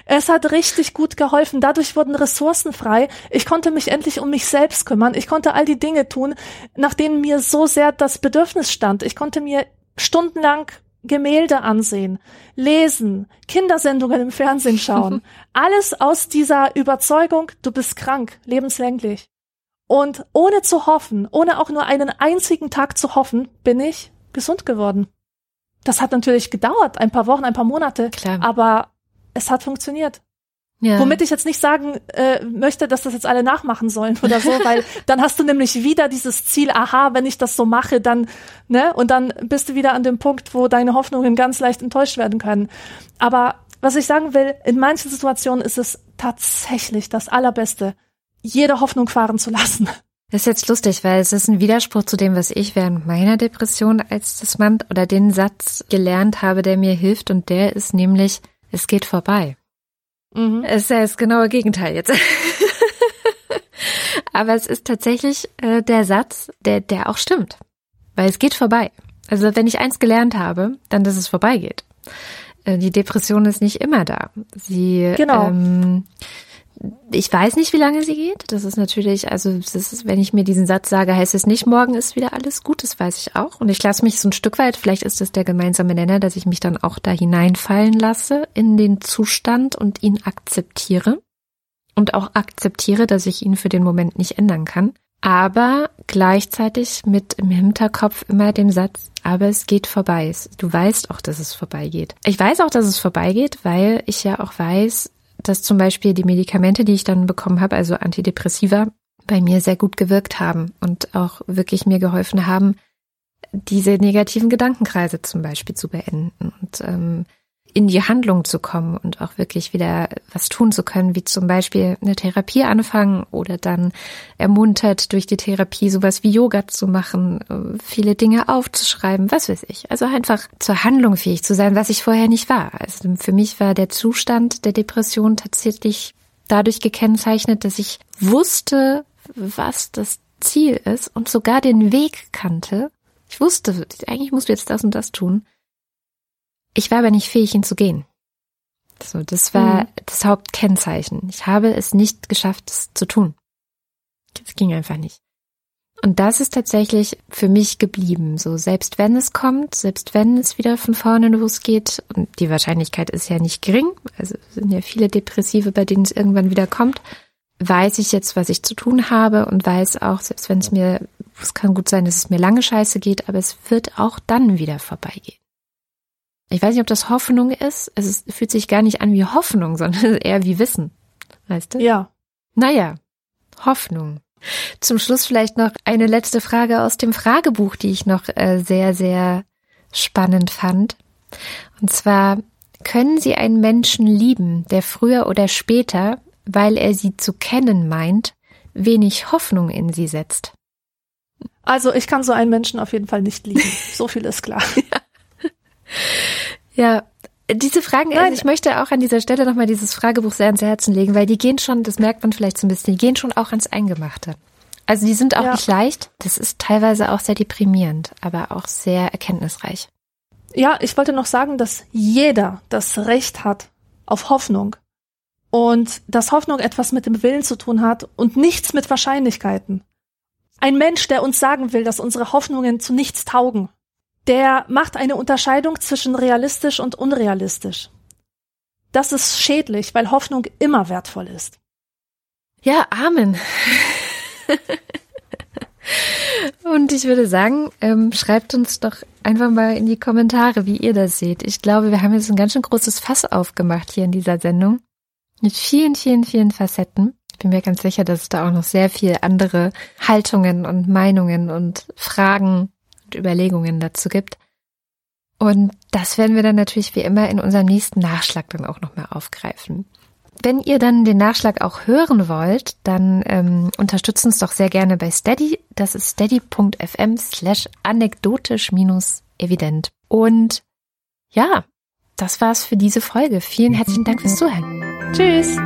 Es hat richtig gut geholfen. Dadurch wurden Ressourcen frei. Ich konnte mich endlich um mich selbst kümmern. Ich konnte all die Dinge tun, nach denen mir so sehr das Bedürfnis stand. Ich konnte mir stundenlang Gemälde ansehen, lesen, Kindersendungen im Fernsehen schauen. Alles aus dieser Überzeugung, du bist krank, lebenslänglich. Und ohne zu hoffen, ohne auch nur einen einzigen Tag zu hoffen, bin ich gesund geworden. Das hat natürlich gedauert, ein paar Wochen, ein paar Monate, Klar. aber es hat funktioniert. Ja. Womit ich jetzt nicht sagen äh, möchte, dass das jetzt alle nachmachen sollen oder so, weil dann hast du nämlich wieder dieses Ziel, aha, wenn ich das so mache, dann, ne, und dann bist du wieder an dem Punkt, wo deine Hoffnungen ganz leicht enttäuscht werden können. Aber was ich sagen will, in manchen Situationen ist es tatsächlich das Allerbeste, jede Hoffnung fahren zu lassen. Das ist jetzt lustig, weil es ist ein Widerspruch zu dem, was ich während meiner Depression als das Mann oder den Satz gelernt habe, der mir hilft und der ist nämlich, es geht vorbei. Mhm. Es ist ja das genaue Gegenteil jetzt. Aber es ist tatsächlich äh, der Satz, der, der auch stimmt. Weil es geht vorbei. Also wenn ich eins gelernt habe, dann, dass es vorbeigeht. Äh, die Depression ist nicht immer da. Sie genau. ähm, ich weiß nicht, wie lange sie geht. Das ist natürlich, also ist, wenn ich mir diesen Satz sage, heißt es nicht, morgen ist wieder alles gut. Das weiß ich auch. Und ich lasse mich so ein Stück weit, vielleicht ist das der gemeinsame Nenner, dass ich mich dann auch da hineinfallen lasse in den Zustand und ihn akzeptiere. Und auch akzeptiere, dass ich ihn für den Moment nicht ändern kann. Aber gleichzeitig mit im Hinterkopf immer dem Satz, aber es geht vorbei. Du weißt auch, dass es vorbeigeht. Ich weiß auch, dass es vorbeigeht, weil ich ja auch weiß, dass zum Beispiel die Medikamente, die ich dann bekommen habe, also Antidepressiva, bei mir sehr gut gewirkt haben und auch wirklich mir geholfen haben, diese negativen Gedankenkreise zum Beispiel zu beenden. Und ähm, in die Handlung zu kommen und auch wirklich wieder was tun zu können, wie zum Beispiel eine Therapie anfangen oder dann ermuntert durch die Therapie sowas wie Yoga zu machen, äh, viele Dinge aufzuschreiben, was weiß ich. Also einfach zur Handlung fähig zu sein, was ich vorher nicht war. Also für mich war der Zustand der Depression tatsächlich dadurch gekennzeichnet, dass ich wusste, was das Ziel ist und sogar den Weg kannte. Ich wusste, eigentlich musst du jetzt das und das tun. Ich war aber nicht fähig, ihn zu gehen. So, das war mhm. das Hauptkennzeichen. Ich habe es nicht geschafft, es zu tun. Es ging einfach nicht. Und das ist tatsächlich für mich geblieben. So, selbst wenn es kommt, selbst wenn es wieder von vorne losgeht, und die Wahrscheinlichkeit ist ja nicht gering, also es sind ja viele Depressive, bei denen es irgendwann wieder kommt, weiß ich jetzt, was ich zu tun habe und weiß auch, selbst wenn es mir, es kann gut sein, dass es mir lange scheiße geht, aber es wird auch dann wieder vorbeigehen. Ich weiß nicht, ob das Hoffnung ist. Es fühlt sich gar nicht an wie Hoffnung, sondern eher wie Wissen. Weißt du? Ja. Naja, Hoffnung. Zum Schluss vielleicht noch eine letzte Frage aus dem Fragebuch, die ich noch äh, sehr, sehr spannend fand. Und zwar, können Sie einen Menschen lieben, der früher oder später, weil er Sie zu kennen meint, wenig Hoffnung in Sie setzt? Also ich kann so einen Menschen auf jeden Fall nicht lieben. So viel ist klar. ja. Ja, diese Fragen, Nein. also ich möchte auch an dieser Stelle nochmal dieses Fragebuch sehr ans Herzen legen, weil die gehen schon, das merkt man vielleicht so ein bisschen, die gehen schon auch ans Eingemachte. Also die sind auch ja. nicht leicht. Das ist teilweise auch sehr deprimierend, aber auch sehr erkenntnisreich. Ja, ich wollte noch sagen, dass jeder das Recht hat auf Hoffnung. Und dass Hoffnung etwas mit dem Willen zu tun hat und nichts mit Wahrscheinlichkeiten. Ein Mensch, der uns sagen will, dass unsere Hoffnungen zu nichts taugen, der macht eine Unterscheidung zwischen realistisch und unrealistisch. Das ist schädlich, weil Hoffnung immer wertvoll ist. Ja, Amen. Und ich würde sagen, ähm, schreibt uns doch einfach mal in die Kommentare, wie ihr das seht. Ich glaube, wir haben jetzt ein ganz schön großes Fass aufgemacht hier in dieser Sendung. Mit vielen, vielen, vielen Facetten. Ich bin mir ganz sicher, dass es da auch noch sehr viel andere Haltungen und Meinungen und Fragen Überlegungen dazu gibt. Und das werden wir dann natürlich wie immer in unserem nächsten Nachschlag dann auch nochmal aufgreifen. Wenn ihr dann den Nachschlag auch hören wollt, dann ähm, unterstützt uns doch sehr gerne bei Steady. Das ist steady.fm slash anekdotisch minus evident. Und ja, das war's für diese Folge. Vielen herzlichen Dank fürs Zuhören. Tschüss.